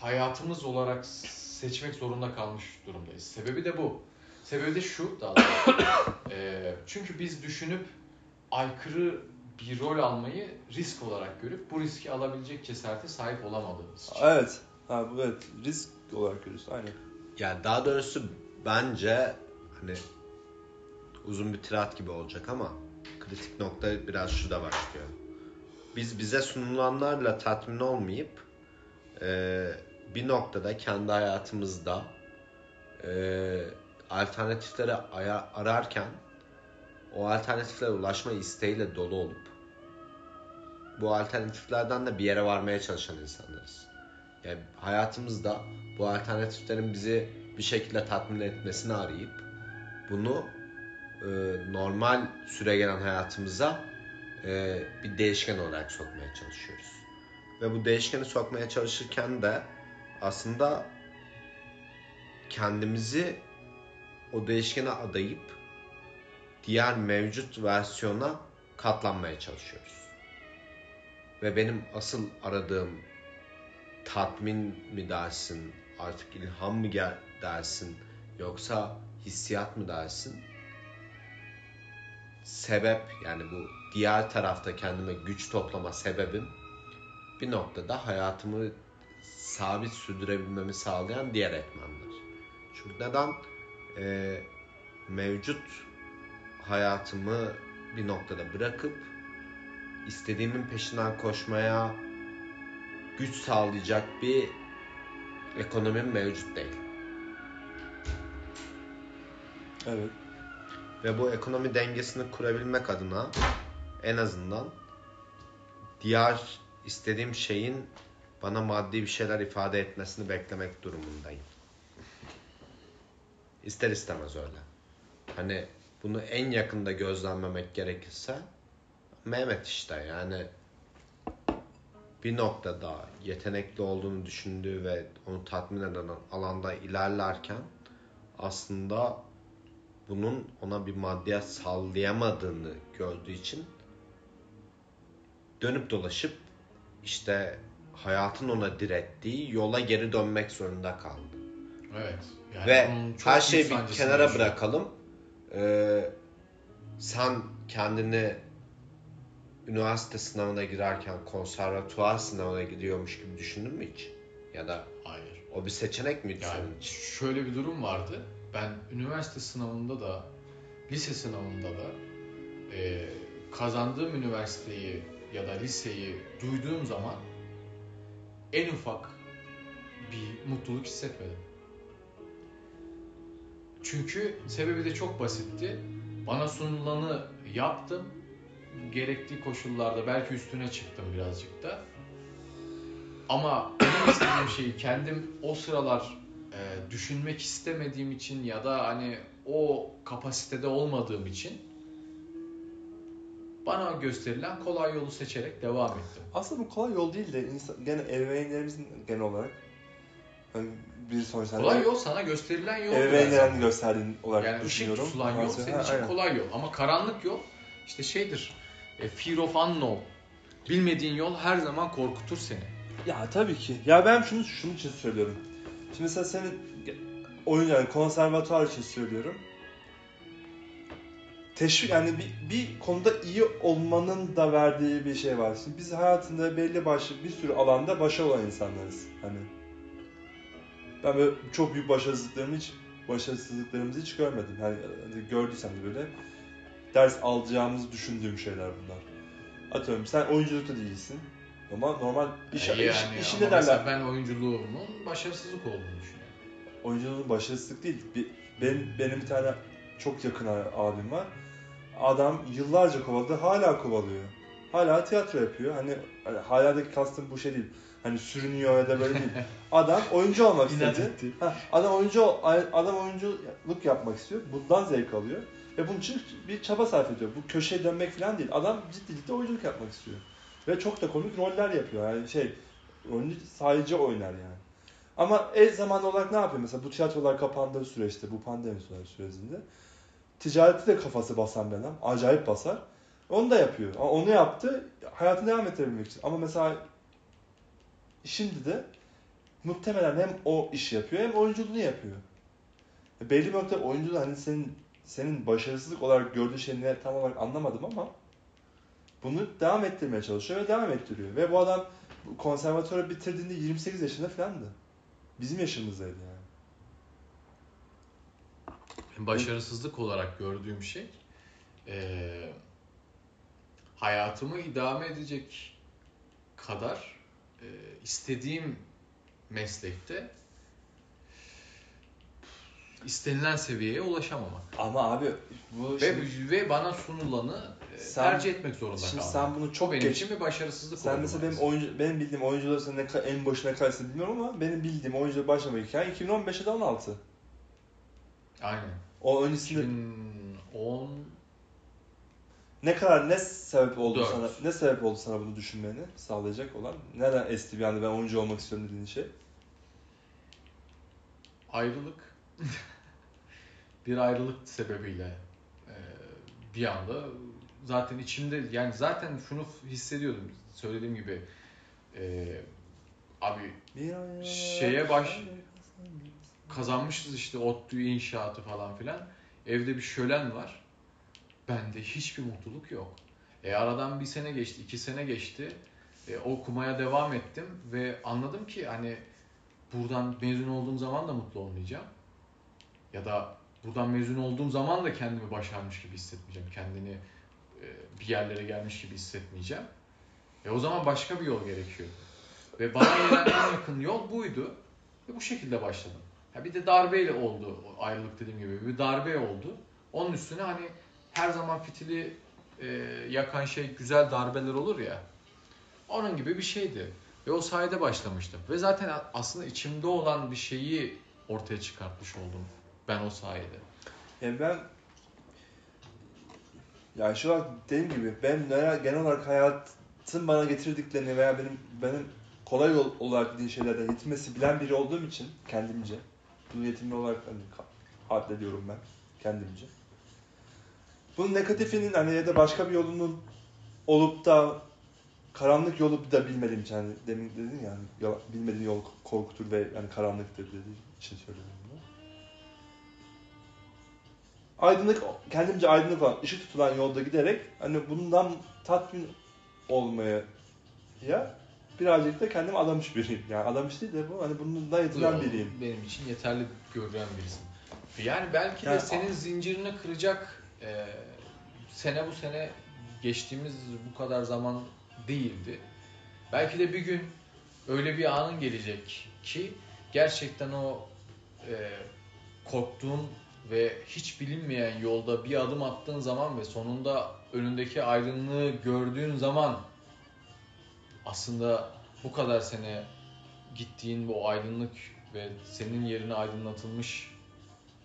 hayatımız olarak seçmek zorunda kalmış durumdayız. Sebebi de bu. Sebebi de şu daha doğrusu. [COUGHS] E, çünkü biz düşünüp aykırı bir rol almayı risk olarak görüp bu riski alabilecek cesarete sahip olamadığımız için. Evet. Ha, bu evet. Risk olarak görüyorsun. Aynen. Yani daha doğrusu bence hani uzun bir tirat gibi olacak ama kritik nokta biraz şurada başlıyor. Biz bize sunulanlarla tatmin olmayıp e, bir noktada kendi hayatımızda e, alternatifleri ararken o alternatiflere ulaşma isteğiyle dolu olup bu alternatiflerden de bir yere varmaya çalışan insanlarız. Yani hayatımızda bu alternatiflerin bizi bir şekilde tatmin etmesini arayıp bunu e, normal süre gelen hayatımıza e, bir değişken olarak sokmaya çalışıyoruz. Ve bu değişkeni sokmaya çalışırken de aslında kendimizi o değişkene adayıp diğer mevcut versiyona katlanmaya çalışıyoruz. Ve benim asıl aradığım tatmin mi dersin, artık ilham mı gel dersin, yoksa hissiyat mı dersin? Sebep yani bu diğer tarafta kendime güç toplama sebebim bir noktada hayatımı sabit sürdürebilmemi sağlayan diğer etmenler. Çünkü neden? Ee, mevcut hayatımı bir noktada bırakıp istediğimin peşinden koşmaya güç sağlayacak bir ekonomim mevcut değil. Evet. Ve bu ekonomi dengesini kurabilmek adına en azından diğer istediğim şeyin bana maddi bir şeyler ifade etmesini beklemek durumundayım. İster istemez öyle. Hani bunu en yakında gözlemlemek gerekirse Mehmet işte yani bir noktada yetenekli olduğunu düşündüğü ve onu tatmin eden alanda ilerlerken aslında bunun ona bir maddiyat sağlayamadığını gördüğü için dönüp dolaşıp işte hayatın ona direttiği yola geri dönmek zorunda kaldı. Evet. Yani Ve her şeyi bir kenara bırakalım. Ee, sen kendini üniversite sınavına girerken konservatuvar sınavına gidiyormuş gibi düşündün mü hiç? Ya da Hayır. o bir seçenek miydi Yani senin için? şöyle bir durum vardı. Ben üniversite sınavında da, lise sınavında da e, kazandığım üniversiteyi ya da liseyi duyduğum zaman en ufak bir mutluluk hissetmedim. Çünkü sebebi de çok basitti. Bana sunulanı yaptım. Gerektiği koşullarda belki üstüne çıktım birazcık da. Ama benim istediğim şeyi kendim o sıralar e, düşünmek istemediğim için ya da hani o kapasitede olmadığım için bana gösterilen kolay yolu seçerek devam ettim. Aslında bu kolay yol değil de insan, gene ebeveynlerimizin genel olarak hani bir sonuçta Kolay yol sana gösterilen yol. her ebeveynlerin zaman. gösterdiğin olarak Yani ışık düşünüyorum. tutulan yol senin için aynen. kolay yol. Ama karanlık yol işte şeydir. e, fear of unknown. Bilmediğin yol her zaman korkutur seni. Ya tabii ki. Ya ben şunu şunun için söylüyorum. Şimdi mesela senin oyun yani konservatuar için söylüyorum. Teşvik yani bir, bir konuda iyi olmanın da verdiği bir şey var. Şimdi biz hayatında belli başlı bir sürü alanda başarılı olan insanlarız. Hani ben böyle çok büyük başarısızlıklarımı hiç başarısızlıklarımızı hiç görmedim. Hani gördüysem de böyle ders alacağımızı düşündüğüm şeyler bunlar. Atıyorum sen oyunculukta değilsin. Ama normal iş, E, iş, yani mesela derler. ben oyunculuğumun başarısızlık olduğunu düşünüyorum. Oyunculuğun başarısızlık değil. Bir, benim, benim bir tane çok yakın abim var. Adam yıllarca kovaladı, hala kovalıyor. Hala tiyatro yapıyor. Hani, hani haladaki kastım bu şey değil. Hani sürünüyor ya da böyle değil. [LAUGHS] Adam oyuncu olmak istedi. Ha, adam oyuncu adam oyunculuk yapmak istiyor. Bundan zevk alıyor. Ve bunun için bir çaba sarf ediyor. Bu köşeye dönmek falan değil. Adam ciddi ciddi oyunculuk yapmak istiyor. Ve çok da komik roller yapıyor. Yani şey, rolünü sadece oynar yani. Ama el zaman olarak ne yapıyor? Mesela bu tiyatrolar kapandığı süreçte, bu pandemi sürecinde ticareti de kafası basan bir adam. Acayip basar. Onu da yapıyor. Onu yaptı, hayatını devam ettirebilmek için. Ama mesela şimdi de muhtemelen hem o işi yapıyor hem oyunculuğunu yapıyor. E, Belli bir nokta oyunculuğu hani senin senin başarısızlık olarak gördüğün şey tam olarak anlamadım ama bunu devam ettirmeye çalışıyor ve devam ettiriyor. Ve bu adam konservatuarı bitirdiğinde 28 yaşında falandı. Bizim yaşımızdaydı yani. Başarısızlık olarak gördüğüm şey eee, hayatımı idame edecek kadar eee, istediğim meslekte istenilen seviyeye ulaşamamak. Ama abi bu Ve, şimdi- ve bana sunulanı e, Sen- tercih etmek zorunda şimdi sen bunu çok benim geç- için bir başarısızlık Sen mesela benim oyuncu benim bildiğim oyuncular sen ne en başına kaçtı bilmiyorum ama benim bildiğim oyuncular başlama hikaye 2015'e de 16. Aynen. O öncesinde 2010 ne kadar ne sebep oldu Dört. sana ne sebep oldu sana bunu düşünmeni sağlayacak olan? Neden esti bir anda ben oyuncu olmak istiyorum dediğin şey? ayrılık [LAUGHS] bir ayrılık sebebiyle e, bir anda zaten içimde yani zaten şunu hissediyordum söylediğim gibi e, abi Bir Şeye baş- kazanmışız işte ODTÜ inşaatı falan filan evde bir şölen var bende hiçbir mutluluk yok e aradan bir sene geçti iki sene geçti e, okumaya devam ettim ve anladım ki hani buradan mezun olduğum zaman da mutlu olmayacağım. Ya da buradan mezun olduğum zaman da kendimi başarmış gibi hissetmeyeceğim. Kendini e, bir yerlere gelmiş gibi hissetmeyeceğim. E o zaman başka bir yol gerekiyor. Ve bana gelen en yakın yol buydu. Ve bu şekilde başladım. Ha bir de darbeyle oldu. Ayrılık dediğim gibi bir darbe oldu. Onun üstüne hani her zaman fitili e, yakan şey güzel darbeler olur ya. Onun gibi bir şeydi. Ve o sayede başlamıştım. Ve zaten aslında içimde olan bir şeyi ortaya çıkartmış oldum ben o sayede. Yani ben yani şu an dediğim gibi ben genel, olarak hayatın bana getirdiklerini veya benim benim kolay olarak dediğin şeylerden yetinmesi bilen biri olduğum için kendimce bunu yetinme olarak hani addediyorum ben kendimce. Bunun negatifinin hani ya da başka bir yolunun olup da karanlık yolu da bilmediğim için hani demin dedin ya hani bilmediğin yol korkutur ve yani karanlıktır dediğin için söylüyorum bunu. Aydınlık, kendimce aydınlık olan, ışık tutulan yolda giderek hani bundan tatmin olmaya ya birazcık da kendimi adamış biriyim. Yani adamış değil de bu hani bundan yetilen biriyim. Benim için yeterli görülen birisin. Yani belki de Yani- senin zincirini kıracak e, sene bu sene geçtiğimiz bu kadar zaman değildi. Belki de bir gün öyle bir anın gelecek ki gerçekten o e, korktuğun ve hiç bilinmeyen yolda bir adım attığın zaman ve sonunda önündeki aydınlığı gördüğün zaman aslında bu kadar sene gittiğin bu aydınlık ve senin yerine aydınlatılmış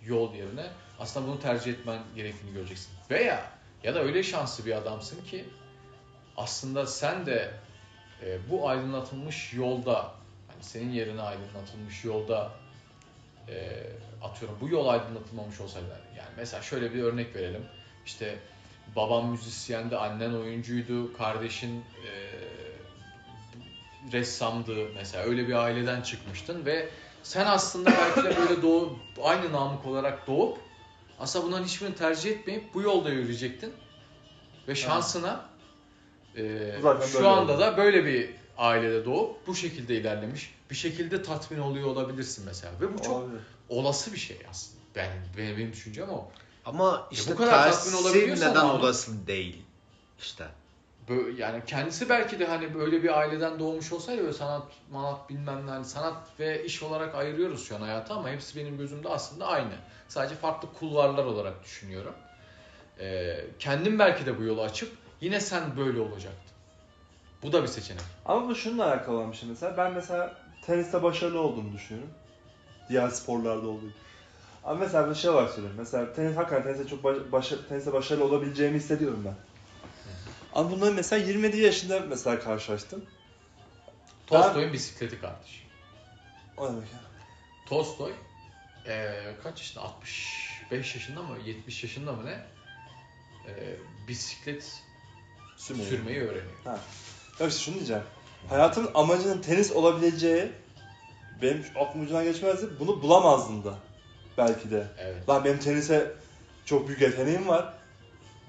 yol yerine aslında bunu tercih etmen gerektiğini göreceksin. Veya ya da öyle şanslı bir adamsın ki aslında sen de e, bu aydınlatılmış yolda hani senin yerine aydınlatılmış yolda e, atıyorum bu yol aydınlatılmamış olsaydı yani mesela şöyle bir örnek verelim. İşte babam müzisyendi annen oyuncuydu kardeşin e, ressamdı mesela. Öyle bir aileden çıkmıştın ve sen aslında belki de böyle doğup aynı namık olarak doğup aslında bunların hiçbirini tercih etmeyip bu yolda yürüyecektin ve şansına e, Zaten şu böyle anda oldu. da böyle bir ailede doğup bu şekilde ilerlemiş bir şekilde tatmin oluyor olabilirsin mesela ve bu çok Olabilir. olası bir şey aslında. Ben benim, benim düşüncem o. Ama işte bu kadar tatmin tersi olabiliyorsan neden olası değil. İşte. Böyle, yani kendisi belki de hani böyle bir aileden doğmuş olsaydı böyle sanat, manat bilmem ne hani sanat ve iş olarak ayırıyoruz şu an hayatı ama hepsi benim gözümde aslında aynı. Sadece farklı kulvarlar olarak düşünüyorum. Ee, kendim belki de bu yolu açıp yine sen böyle olacaktın. Bu da bir seçenek. Ama bu şununla alakalı olan bir şey mesela. Ben mesela teniste başarılı olduğumu düşünüyorum. Diğer sporlarda olduğu gibi. Ama mesela bir şey var söyleyeyim. Mesela tenis hakikaten teniste çok baş, başa- teniste başarılı olabileceğimi hissediyorum ben. Ama bunları mesela 27 yaşında mesela karşılaştım. Tolstoy'un bisikleti kardeş. O demek ya. Tolstoy eee, kaç yaşında? 65 yaşında mı? 70 yaşında mı ne? Eee, bisiklet Sürmeyi. sürmeyi öğreniyor. Ya işte şunu diyeceğim. Hayatımın amacının tenis olabileceği benim aklım ucundan geçmezdi. Bunu bulamazdım da. Belki de. Evet. Lan benim tenise çok büyük yeteneğim var.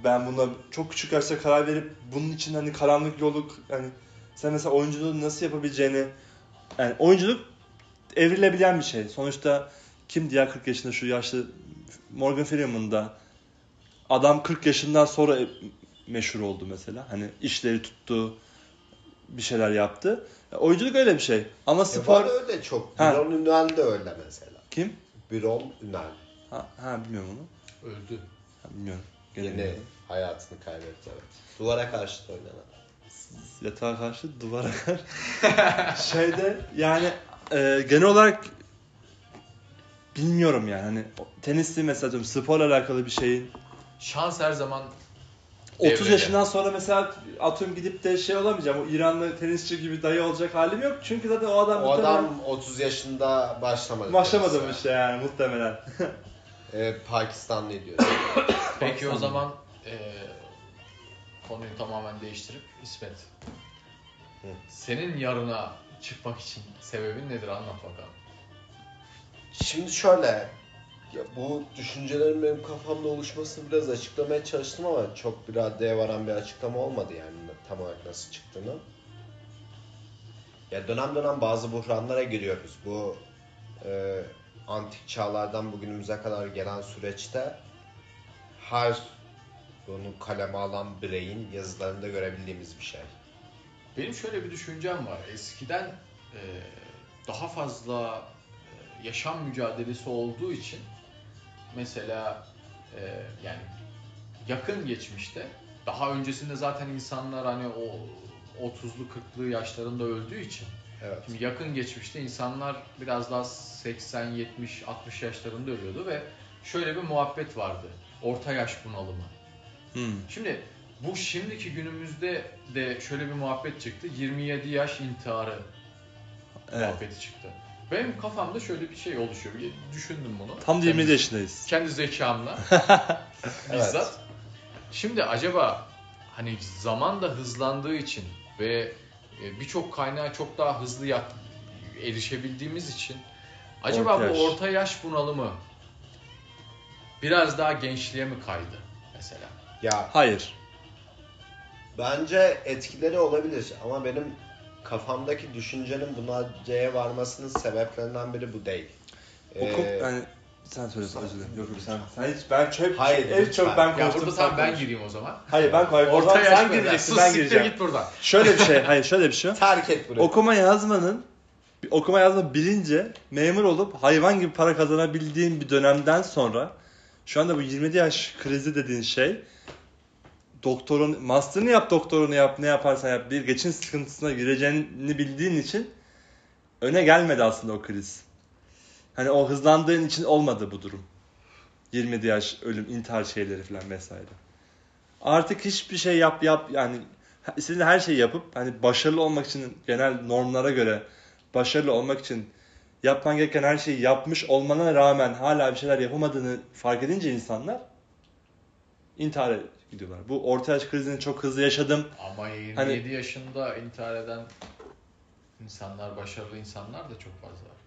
Ben buna çok küçük yaşta karar verip bunun için hani karanlık yolu hani sen mesela oyunculuğu nasıl yapabileceğini yani oyunculuk evrilebilen bir şey. Sonuçta kim diğer 40 yaşında şu yaşlı Morgan Freeman'da adam 40 yaşından sonra meşhur oldu mesela. Hani işleri tuttu, bir şeyler yaptı. Ya, oyunculuk öyle bir şey. Ama E spor var öyle çok. Ha. Birol Ünal de öyle mesela. kim? Birol Ünal. Ha, ha bilmiyorum onu. Öldü. Ha, bilmiyorum. Yine hayatını kaybetti evet. Duvara karşı da oynanan. Yatağa karşı duvara karşı. [LAUGHS] Şeyde yani e, genel olarak bilmiyorum yani hani tenisli mesela diyorum sporla alakalı bir şeyin Şans her zaman 30 Devrede. yaşından sonra mesela atıyorum gidip de şey olamayacağım. O İranlı tenisçi gibi dayı olacak halim yok. Çünkü zaten o adam O muhtemelen adam 30 yaşında başlamadı. başlamadı işte yani muhtemelen. [LAUGHS] E, Pakistanlı diyor. [COUGHS] Peki o zaman eee, konuyu tamamen değiştirip İsmet. Hı. Senin yarına çıkmak için sebebin nedir anlat bakalım. Şimdi şöyle, ya bu düşüncelerin benim kafamda oluşmasını biraz açıklamaya çalıştım ama çok bir raddeye varan bir açıklama olmadı yani tam olarak nasıl çıktığını. Ya dönem dönem bazı buhranlara giriyoruz. Bu e, antik çağlardan bugünümüze kadar gelen süreçte her bunu kaleme alan bireyin yazılarında görebildiğimiz bir şey. Benim şöyle bir düşüncem var. Eskiden eee, daha fazla eee, yaşam mücadelesi olduğu için mesela eee, yani yakın geçmişte daha öncesinde zaten insanlar hani o 30'lu 40'lı yaşlarında öldüğü için Evet. Şimdi yakın geçmişte insanlar biraz daha 80, 70, 60 yaşlarında ölüyordu ve şöyle bir muhabbet vardı. Orta yaş bunalımı. Hmm. Şimdi bu şimdiki günümüzde de şöyle bir muhabbet çıktı. 27 yaş intiharı Evet. muhabbeti çıktı. Benim kafamda şöyle bir şey oluşuyor. Bir Düşündüm bunu. Tam da Kendi- 27 yaşındayız. Kendi zekamla [LAUGHS] Evet. bizzat. Şimdi acaba hani zaman da hızlandığı için ve birçok kaynağa çok daha hızlı yak- erişebildiğimiz için acaba Orta bu orta yaş bunalımı biraz daha gençliğe mi kaydı mesela? Ya Hayır. Bence etkileri olabilir ama benim kafamdaki düşüncenin buna C'ye varmasının sebeplerinden biri bu değil. Okul Ee, yani Sen söylüyorsun özür dilerim. Yok yok sen. Sen hiç ben çok Hayır, en lütfen. çok ben Ya burada sen ben gireyim o zaman. Hayır ben. O Orta yaş sen gireceksin ben gireceğim. git buradan. Şöyle bir şey. Hayır şöyle bir şey. [LAUGHS] Terk et burayı. Okuma yazmanın okuma yazma bilince memur olup hayvan gibi para kazanabildiğin bir dönemden sonra şu anda bu 27 yaş krizi dediğin şey doktorun master'ını yap doktorunu yap ne yaparsan yap bir geçin sıkıntısına gireceğini bildiğin için öne gelmedi aslında o kriz. Hani o hızlandığın için olmadı bu durum. 27 yaş ölüm intihar şeyleri falan vesaire. Artık hiçbir şey yap yap yani istediğin her şeyi yapıp hani başarılı olmak için genel normlara göre başarılı olmak için yapman gereken her şeyi yapmış olmana rağmen hala bir şeyler yapamadığını fark edince insanlar intihara gidiyorlar. Bu orta yaş krizini çok hızlı yaşadım. Ama 27 Hani- yaşında intihar eden insanlar, başarılı insanlar da çok fazla var.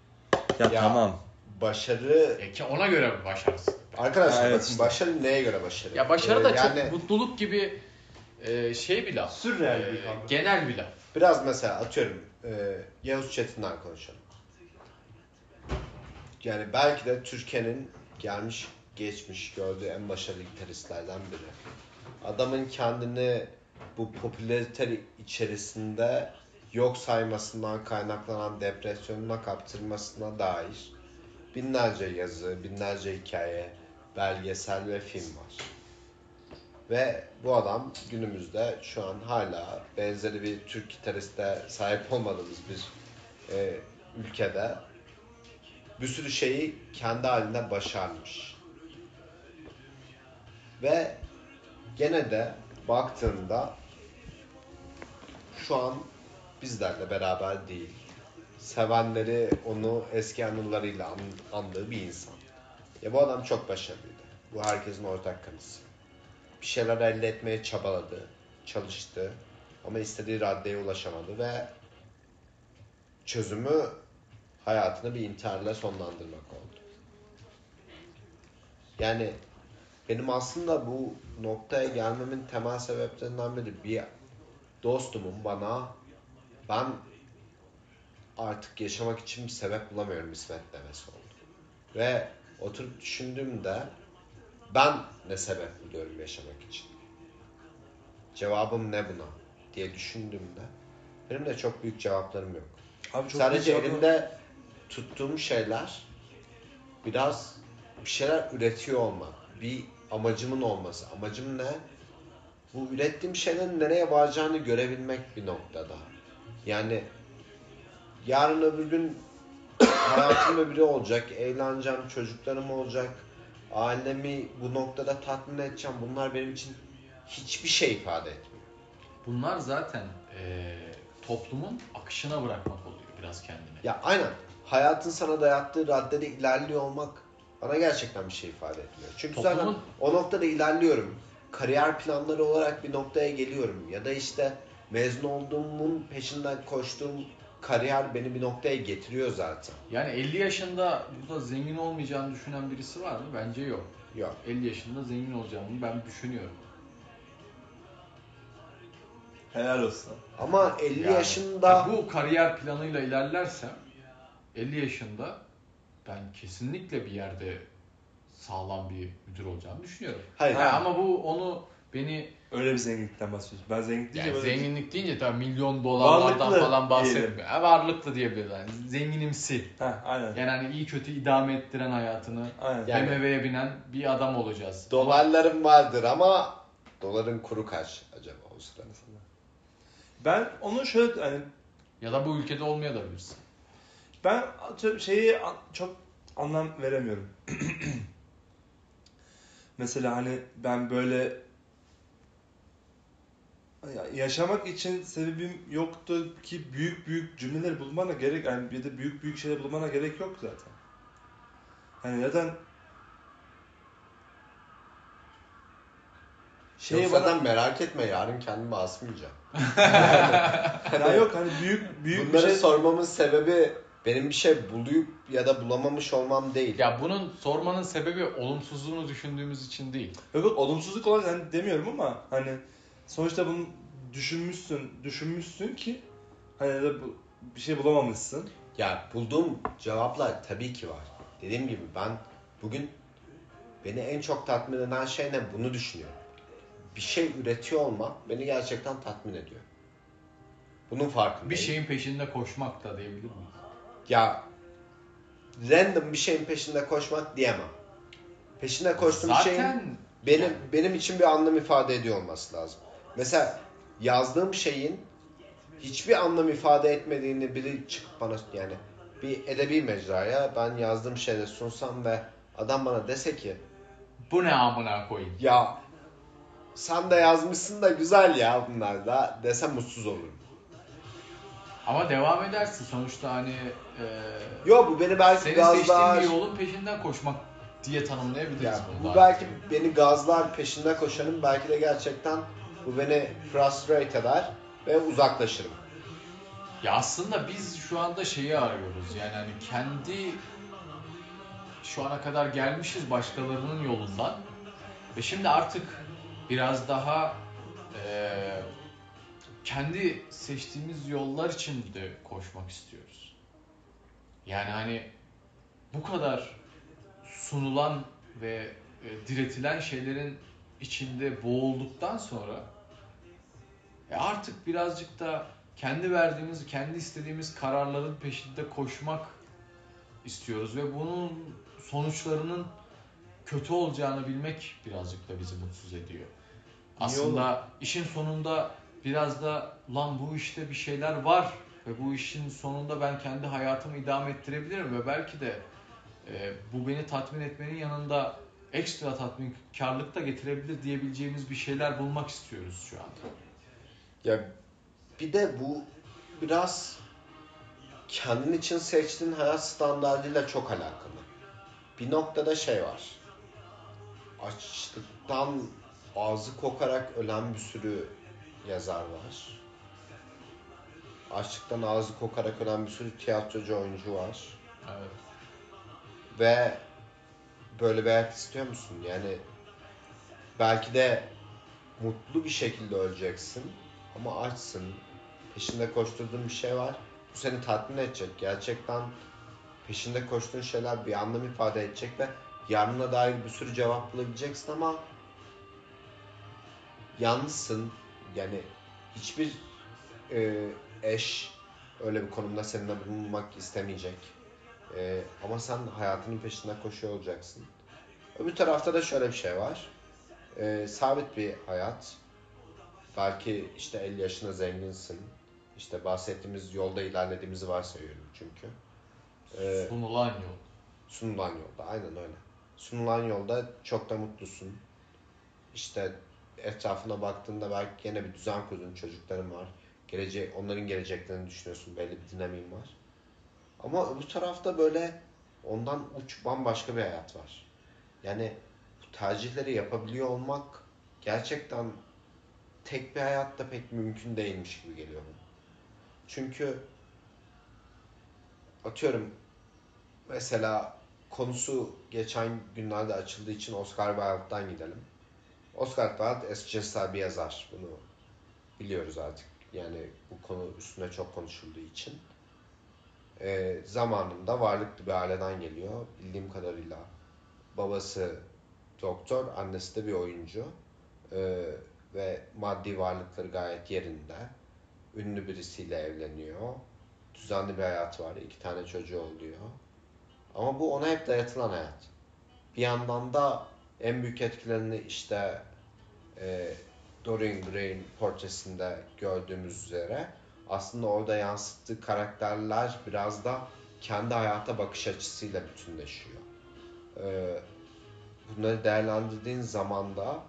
Ya, Ya. tamam. Başarı... E ki ona göre başarısız. Arkadaşlar Evet bakın işte. başarı neye göre başarı? Ya başarı Ee, da yani çok mutluluk gibi e, şey bir laf. Sürreal E, bir kavram. genel bir laf. Biraz mesela atıyorum e, Yavuz Çetin'den konuşalım. Yani belki de Türkiye'nin gelmiş geçmiş gördüğü en başarılı gitaristlerden biri. Adamın kendini bu popülarite içerisinde yok saymasından kaynaklanan depresyonuna kaptırmasına dair binlerce yazı, binlerce hikaye, belgesel ve film var. Ve bu adam günümüzde şu an hala benzeri bir Türk gitariste sahip olmadığımız bir e, ülkede bir sürü şeyi kendi halinde başarmış. Ve gene de baktığında şu an bizlerle beraber değil. Sevenleri onu eski anılarıyla an- andığı bir insan. Ya bu adam çok başarılıydı. Bu herkesin ortak kanısı bir şeyler elde etmeye çabaladı, çalıştı ama istediği raddeye ulaşamadı ve çözümü hayatını bir intiharla sonlandırmak oldu. Yani benim aslında bu noktaya gelmemin temel sebeplerinden biri bir dostumun bana ben artık yaşamak için bir sebep bulamıyorum İsmet demesi oldu. Ve oturup düşündüğümde ben ne sebep buluyorum yaşamak için? Cevabım ne buna? diye düşündüğümde benim de çok büyük cevaplarım yok. Abi çok Sadece güzel- elimde tuttuğum şeyler biraz bir şeyler üretiyor olmak. Bir amacımın olması. Amacım ne? Bu ürettiğim şeylerin nereye varacağını görebilmek bir noktada. Yani yarın öbür gün [COUGHS] hayatımda biri olacak, eğleneceğim, çocuklarım olacak, ailemi bu noktada tatmin edeceğim. Bunlar benim için hiçbir şey ifade etmiyor. Bunlar zaten e, toplumun akışına bırakmak oluyor biraz kendine. Ya aynen. Hayatın sana dayattığı raddede ilerliyor olmak bana gerçekten bir şey ifade etmiyor. Çünkü zaten Toplumun- o noktada ilerliyorum. Kariyer planları olarak bir noktaya geliyorum. Ya da işte mezun olduğumun peşinden koştuğum kariyer beni bir noktaya getiriyor zaten. Yani 50 yaşında burada zengin olmayacağını düşünen birisi var mı? Bence yok. Yok. 50 yaşında zengin olacağımı ben düşünüyorum. Helal olsun. Ama 50 Yani, yaşında ya bu kariyer planıyla ilerlersem 50 yaşında ben kesinlikle bir yerde sağlam bir müdür olacağımı düşünüyorum. hayır. Ha, ama bu onu beni Öyle bir zenginlikten bahsediyorsun. Ben zenginlik deyince yani böyle zenginlik deyince tabii milyon dolarlardan Varlıklı falan bahsetmiyor. Ha, varlıklı diyebiliriz. Yani zenginimsi. Ha, aynen. Yani hani iyi kötü idame ettiren hayatını Aynen. Yani- BMW'ye binen bir adam olacağız. dolarlarım vardır ama doların kuru kaç acaba o sırada? Ben onu şöyle hani Ya da bu ülkede olmayabilirsin. ben şeyi çok anlam veremiyorum. [CLEARS THROAT] Mesela hani ben böyle yaşamak için sebebim yoktu ki büyük büyük cümleler bulmana gerek yani bir de büyük büyük şeyler bulmana gerek yok zaten. Hani neden şey Yok bana zaten merak etme yarın kendimi asmayacağım. [LAUGHS] ya yok hani büyük büyük bir Bunları şey sormamın sebebi benim bir şey bulup ya da bulamamış olmam değil. Ya bunun sormanın sebebi olumsuzluğunu düşündüğümüz için değil. Yok yok olumsuzluk olarak hani demiyorum ama hani sonuçta bunu düşünmüşsün, düşünmüşsün ki hani de bu bir şey bulamamışsın. Ya bulduğum cevaplar tabii ki var. Dediğim gibi ben Bugün beni en çok tatmin eden şey ne? Bunu düşünüyorum. Bir şey üretiyor olmak beni gerçekten tatmin ediyor. Bunun farkındayım. Bir şeyin peşinde koşmak da diyebilir miyiz? Ya random bir şeyin peşinde koşmak diyemem. Peşinde koştuğum şeyin Zaten benim benim için bir anlam ifade ediyor olması lazım. Mesela yazdığım şeyin hiçbir anlam ifade etmediğini biri çıkıp bana yani bir edebi mecraya ben yazdığım şeyleri sunsam ve adam bana dese ki bu ne amına koyayım. ya sen de yazmışsın da güzel ya bunlar da desem mutsuz olurum. Ama devam edersin sonuçta hani e, Yo bu beni belki senin biraz seçtiğin bir yolun peşinden koşmak diye tanımlayabiliriz Ya, bunu. bu belki beni gazlar peşinde koşarım. Belki de gerçekten bu beni frustrate eder ve uzaklaşırım. Ya aslında biz şu anda şeyi arıyoruz yani hani kendi şu ana kadar gelmişiz başkalarının yolundan ve şimdi artık biraz daha eee, kendi seçtiğimiz yollar için de koşmak istiyoruz. Yani hani bu kadar sunulan ve e, diretilen şeylerin içinde boğulduktan sonra e artık birazcık da kendi verdiğimiz, kendi istediğimiz kararların peşinde koşmak istiyoruz ve bunun sonuçlarının kötü olacağını bilmek birazcık da bizi mutsuz ediyor. Aslında işin sonunda biraz da lan bu işte bir şeyler var ve bu işin sonunda ben kendi hayatımı idame ettirebilirim ve belki de e, bu beni tatmin etmenin yanında ekstra tatminkarlık da getirebilir diyebileceğimiz bir şeyler bulmak istiyoruz şu anda. Ya bir de bu biraz kendin için seçtiğin hayat standartıyla çok alakalı. Bir noktada şey var. Açlıktan ağzı kokarak ölen bir sürü yazar var. Açlıktan ağzı kokarak ölen bir sürü tiyatrocu oyuncu var. Evet. Ve böyle bir hayat istiyor musun? Yani belki de mutlu bir şekilde öleceksin ama açsın. Peşinde koşturduğun bir şey var. Bu seni tatmin edecek. Gerçekten peşinde koştuğun şeyler bir anlam ifade edecek ve yarına dair bir sürü cevap bulabileceksin ama yalnızsın. Yani hiçbir e, eş öyle bir konumda seninle bulunmak istemeyecek. E, ama sen hayatının peşinde koşuyor olacaksın. Öbür tarafta da şöyle bir şey var. E, sabit bir hayat. Belki işte 50 yaşına zenginsin. İşte bahsettiğimiz yolda ilerlediğimizi varsayıyorum çünkü. E, Sunulan yol. sunulan yolda aynen öyle. Sunulan yolda çok da mutlusun. İşte etrafına baktığında belki gene bir düzen kurdun, çocukların var. Gelecek, onların geleceklerini düşünüyorsun, belli bir dinamiğin var. Ama öbür tarafta böyle ondan uç bambaşka bir hayat var. Yani bu tercihleri yapabiliyor olmak gerçekten tek bir hayatta pek mümkün değilmiş gibi geliyor bana. Çünkü atıyorum mesela konusu geçen günlerde açıldığı için Oscar Wilde'dan gidelim. Oscar Wilde eşcinsel bir yazar. Bunu biliyoruz artık. Yani bu konu üstüne çok konuşulduğu için. Ee, zamanında varlıklı bir aileden geliyor. Bildiğim kadarıyla babası doktor, annesi de bir oyuncu. Ee, ve maddi varlıkları gayet yerinde. Ünlü birisiyle evleniyor. Düzenli bir hayat var. iki tane çocuğu oluyor. Ama bu ona hep dayatılan hayat. Bir yandan da en büyük etkilerini işte e, Dorian Gray'in portresinde gördüğümüz üzere aslında orada yansıttığı karakterler biraz da kendi hayata bakış açısıyla bütünleşiyor. E, bunları değerlendirdiğin zaman da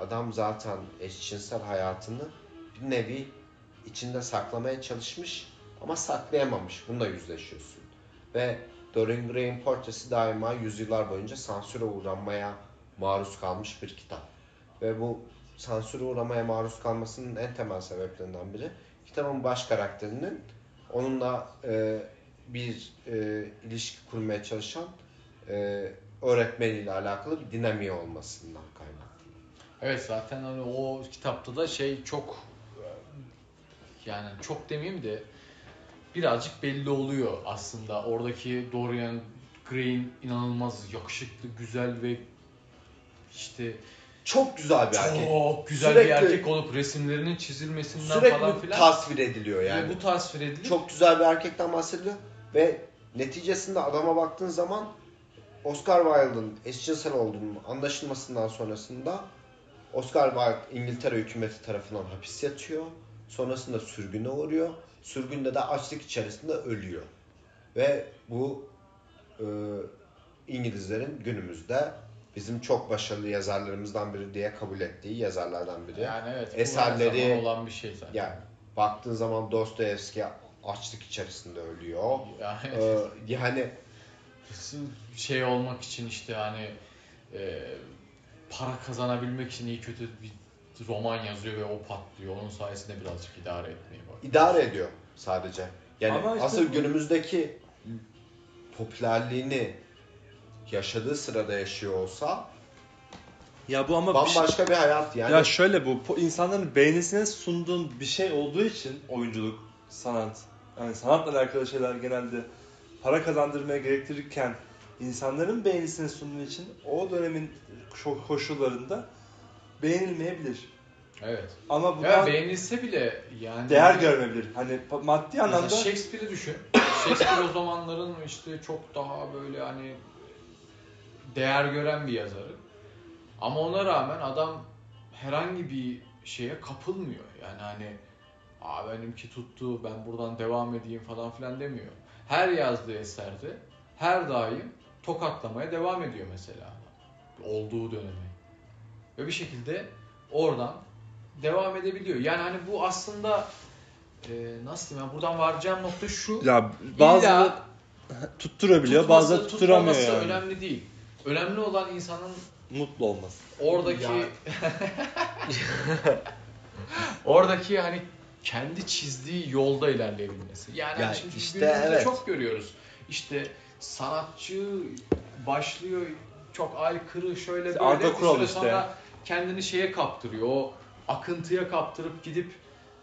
adam zaten eşcinsel hayatını bir nevi içinde saklamaya çalışmış ama saklayamamış. Bununla yüzleşiyorsun. Ve Dorian Gray'in portresi daima yüzyıllar boyunca sansüre uğranmaya maruz kalmış bir kitap. Ve bu sansüre uğramaya maruz kalmasının en temel sebeplerinden biri kitabın baş karakterinin onunla e, bir e, ilişki kurmaya çalışan e, öğretmeniyle alakalı bir dinamiği olmasından kaynaklı. Evet zaten hani o kitapta da şey çok yani çok demeyeyim de birazcık belli oluyor aslında oradaki Dorian Gray'in inanılmaz yakışıklı, güzel ve işte Çok güzel bir erkek. çok güzel Sürekli- bir erkek olup resimlerinin çizilmesinden Sürekli falan filan tasvir ediliyor ve yani. bu tasvir edilip Çok güzel bir erkekten bahsediliyor ve neticesinde adama baktığın zaman Oscar Wilde'ın eşcinsel olduğunun anlaşılmasından sonrasında Oscar Wilde İngiltere hükümeti tarafından hapis yatıyor. Sonrasında sürgüne uğruyor. Sürgünde de açlık içerisinde ölüyor. Ve bu e, İngilizlerin günümüzde bizim çok başarılı yazarlarımızdan biri diye kabul ettiği yazarlardan biri. yani evet Eserleri- zaman olan bir şey zaten. Yani baktığın zaman Dostoyevski açlık içerisinde ölüyor. Yani Ee, yani şey olmak için işte hani e, para kazanabilmek için iyi kötü bir roman yazıyor ve o patlıyor. Onun sayesinde birazcık idare etmeye bak. idare ediyor sadece. Yani Ama işte asıl bu- günümüzdeki popülerliğini yaşadığı sırada yaşıyor olsa Ya bu ama bir şey- bambaşka bir hayat yani. Ya şöyle bu insanların beğenisine sunduğun bir şey olduğu için oyunculuk, sanat, yani sanatla alakalı şeyler genelde para kazandırmaya gerektirirken insanların beğenisine sunduğu için o dönemin koşullarında beğenilmeyebilir. Evet. Ama bu Ya beğenilse bile yani değer görmeyebilir. Hani maddi anlamda Shakespeare'i düşün. Shakespeare o zamanların işte çok daha böyle hani değer gören bir yazarı. Ama ona rağmen adam herhangi bir şeye kapılmıyor. Yani hani Aa benimki tuttu ben buradan devam edeyim falan filan demiyor. Her yazdığı eserde her daim tokatlamaya devam ediyor mesela. Olduğu dönemi. Ve bir şekilde oradan devam edebiliyor. Yani hani bu aslında e, nasıl diyeyim yani buradan varacağım nokta şu. ya bazı tutturabiliyor, tutması, bazı tutturamıyor yani. önemli değil. Önemli olan insanın Mutlu olması. oradaki [LAUGHS] oradaki hani kendi çizdiği yolda ilerleyebilmesi. Yani Ya hani şimdi işte evet. çok görüyoruz. İşte sanatçı başlıyor çok aykırı şöyle böyle Arda bir süre işte. sonra kendini şeye kaptırıyor. O akıntıya kaptırıp gidip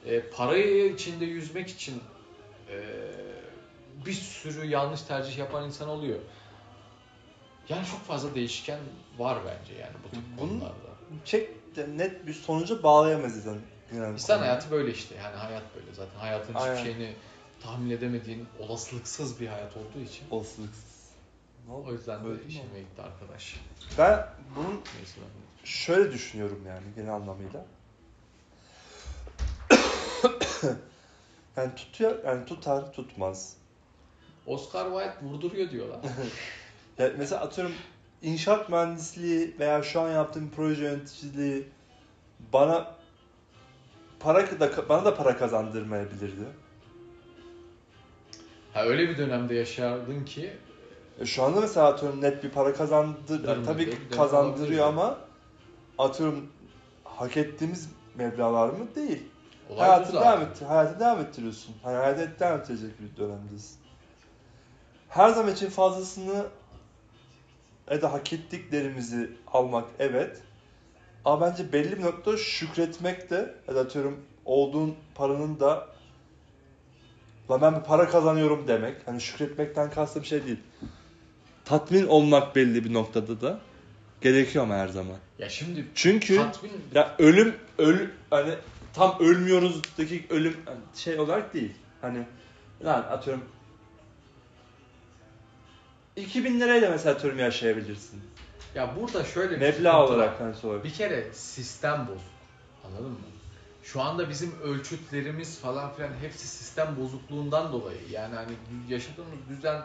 e, parayı içinde yüzmek için e, bir sürü yanlış tercih yapan insan oluyor. Yani çok fazla değişken var bence yani bu tip Bunun- konularda. Çek net bir sonuca bağlayamayız zaten. İnsan hayatı böyle işte. Yani hayat böyle zaten. Hayatın Aynen. hiçbir şeyini tahmin edemediğin olasılıksız bir hayat olduğu için. Olasılıksız. O yüzden de mi işime gitti arkadaş. Ben bunun Neyse ben şöyle düşünüyorum yani genel anlamıyla. [COUGHS] yani tutuyor, yani tutar, tutmaz. Oscar Wilde vurduruyor diyorlar. [LAUGHS] Ya mesela atıyorum inşaat mühendisliği veya şu an yaptığım proje yöneticiliği bana para da bana da para kazandırmayabilirdi. Ha öyle bir dönemde yaşardın ki E şu anda mesela atıyorum net bir para kazandır Dönmedi, tabii ki kazandırıyor ama atıyorum hak ettiğimiz meblağlar mı? Değil. olay hayatı devam et, hayatı devam ettiriyorsun. Hani hayatı devam ettirecek bir dönemdesin. Her zaman için fazlasını ya da hak ettiklerimizi almak evet. Ama bence belli bir noktada şükretmek de ya da atıyorum olduğun paranın da lan ben bir para kazanıyorum demek. Hani şükretmekten kastım şey değil. Tatmin olmak belli bir noktada da gerekiyor ama her zaman. Ya şimdi Çünkü tatmin ya ölüm öl hani tam ölmüyoruzdaki ölüm hani şey olarak değil. Hani lan atıyorum 2000 lirayla mesela atıyorum yaşayabilirsin. ya burada şöyle bir Meblağ olarak hani olarak. Bir kere sistem bozuk. Anladın mı? Şu anda bizim ölçütlerimiz falan filan hepsi sistem bozukluğundan dolayı. Yani hani yaşadığımız düzen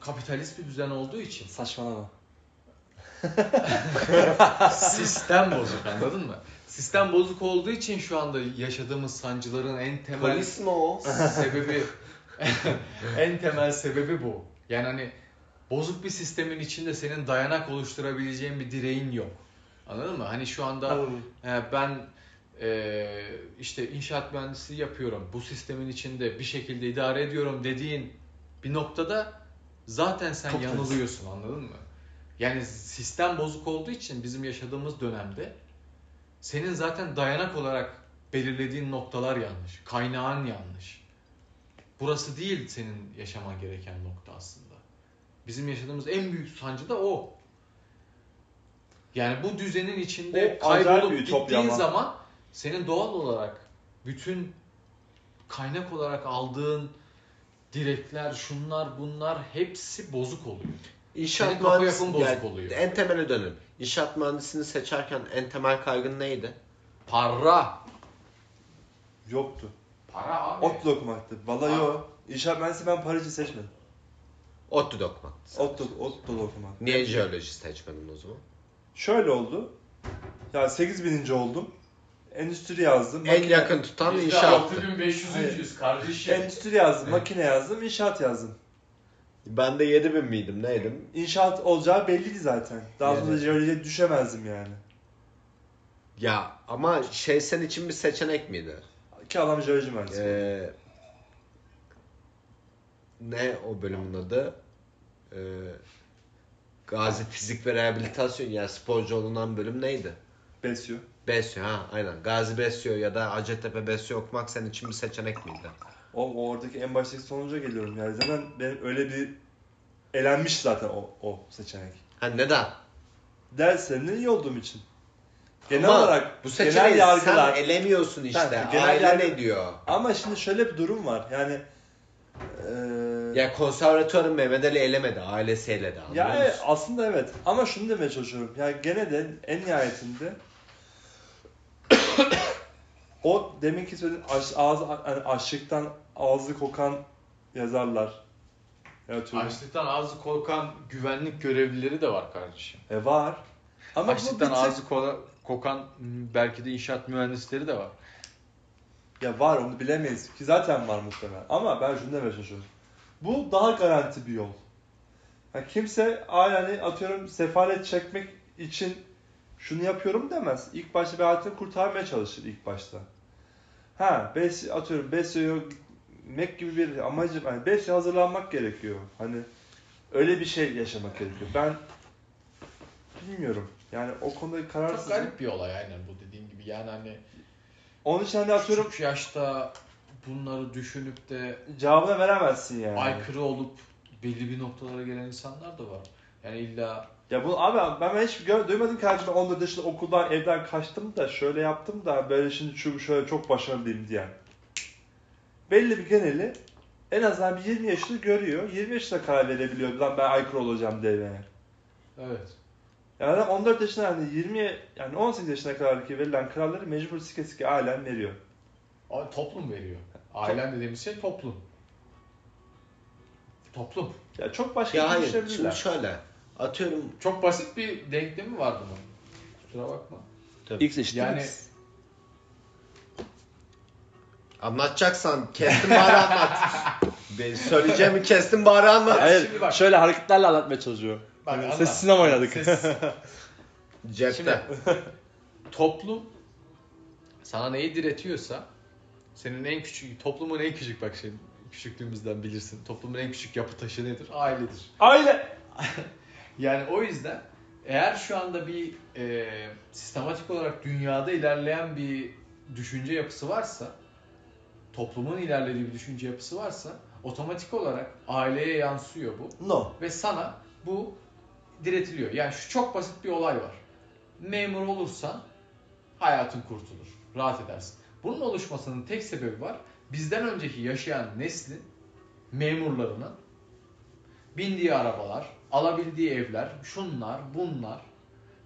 kapitalist bir düzen olduğu için Saçmalama. [LAUGHS] sistem bozuk anladın mı? Sistem bozuk olduğu için şu anda yaşadığımız sancıların en temel o? sebebi [LAUGHS] en temel sebebi bu. Yani hani bozuk bir sistemin içinde senin dayanak oluşturabileceğin bir direğin yok. Anladın mı? Hani şu anda He, ben e, işte inşaat mühendisliği yapıyorum. Bu sistemin içinde bir şekilde idare ediyorum dediğin bir noktada zaten sen Kapitalist. yanılıyorsun anladın mı? Yani sistem bozuk olduğu için bizim yaşadığımız dönemde senin zaten dayanak olarak belirlediğin noktalar yanlış. Kaynağın yanlış. Burası değil senin yaşaman gereken nokta aslında. Bizim yaşadığımız en büyük sancı da o. Yani bu düzenin içinde O kaybolup gittiğin ama. zaman senin doğal olarak bütün kaynak olarak aldığın direkler, şunlar, bunlar hepsi bozuk oluyor. İnşaat Senin kafa mühendisi yapın bozuk yani oluyor. en temele dönelim. İnşaat mühendisini seçerken en temel kaygın neydi? Para. Yoktu. Para abi. Otlu okumaktı. Vallahi Aa. yok. İnşaat mühendisi ben para için seçmedim. ODTÜ dokmak. Otlu, otlu okumak. Niye jeoloji seçmedin o zaman? Şöyle oldu. Ya 8000. oldum. Endüstri yazdım. En makine- yakın tutan inşaattı. 6500. kardeşim. Endüstri yazdım, makine yazdım, inşaat yazdım. Ben de 7000 miydim neydim? İnşaat olacağı belliydi zaten. Daha sonra jeolojiye düşemezdim yani. Ya ama şey senin için bir seçenek miydi? Ki adam jeoloji mühendisi. Ee, ne o bölümün adı? Ee, Gazi Fizik ve Rehabilitasyon yani sporcu olunan bölüm neydi? Besyo. Besyo ha aynen. Gazi Besyo ya da Hacettepe Besyo okumak senin için bir seçenek miydi? O, oradaki en baştaki sonuca geliyorum. Yani zaten benim öyle bir elenmiş zaten o, o seçenek. Ha neden? Derslerinde iyi olduğum için. Genel Ama olarak bu genel yargılar. sen elemiyorsun işte. Ha, genel Ailen yargı- ne diyor? Ama şimdi şöyle bir durum var. Yani eee Ya konservatuarın Mehmet Ali elemedi. Ailesi eledi. Ya musun? aslında evet. Ama şunu demeye çalışıyorum. Ya gene de en nihayetinde o deminki söylediğin aş, ağzı, yani açlıktan ağzı kokan yazarlar. Yaratıyorum. Açlıktan ağzı korkan güvenlik görevlileri de var kardeşim. E var. Ama Açlıktan bir tek- ağzı kola- kokan m, belki de inşaat mühendisleri de var. Ya var onu bilemeyiz ki zaten var muhtemelen. Ama ben şunu demeye çalışıyorum. Bu daha garanti bir yol. Ya kimse yani atıyorum sefalet çekmek için şunu yapıyorum demez. İlk başta bir hayatını kurtarmaya çalışır ilk başta. Ha, bes, atıyorum Besyo'yu gitmek gibi bir amacım, yani Besyo'ya hazırlanmak gerekiyor. Hani öyle bir şey yaşamak gerekiyor. Ben bilmiyorum. Yani o konuda Çok kararsızım. garip bir olay aynen bu dediğim gibi. Yani hani Onun için hani atıyorum küçük yaşta bunları düşünüp de cevabını veremezsin yani. aykırı olup belli bir noktalara gelen insanlar da var. Yani illa Ya bu abi ben hiç gör, duymadım ki hayatımda 14 yaşında okuldan evden kaçtım da şöyle yaptım da böyle şimdi şu şöyle çok başarılıyım diyen. Belli bir geneli en azından bir 20 yaşını görüyor. 20 yaşında karar verebiliyor. Lan ben aykırı olacağım diye. evet. Yani adam 14 yaşında yani 20 yani 18 yaşına kadar ki verilen kararları mecbur sike sike ailen veriyor. Abi toplum veriyor. Ailen dediğimiz şey toplum. Toplum. Ya çok başka Ya bir hayır. Şimdi şöyle. Atıyorum. Çok basit bir denklemi var bunun. Kusura bakma. X eşittir Yani- X. Anlatacaksan kestim bari anlat. [LAUGHS] ben söyleyeceğimi kestim bari anlat. Hayır, Şimdi bak. şöyle hareketlerle anlatmaya çalışıyor. Bak, anlat. Ses sinema oynadık. Ses- [LAUGHS] Cepte. [LAUGHS] Toplum sana neyi diretiyorsa senin en küçük toplumun en küçük bak senin küçüklüğümüzden bilirsin. Toplumun en küçük yapı taşı nedir? Ailedir. Aile. Yani o yüzden eğer şu anda bir e, sistematik olarak dünyada ilerleyen bir düşünce yapısı varsa, toplumun ilerlediği bir düşünce yapısı varsa otomatik olarak aileye yansıyor bu No. ve sana bu diretiliyor. Yani şu çok basit bir olay var. Memur olursan hayatın kurtulur, rahat edersin. Bunun oluşmasının tek sebebi var. Bizden önceki yaşayan neslin memurlarının bindiği arabalar, alabildiği evler, şunlar, bunlar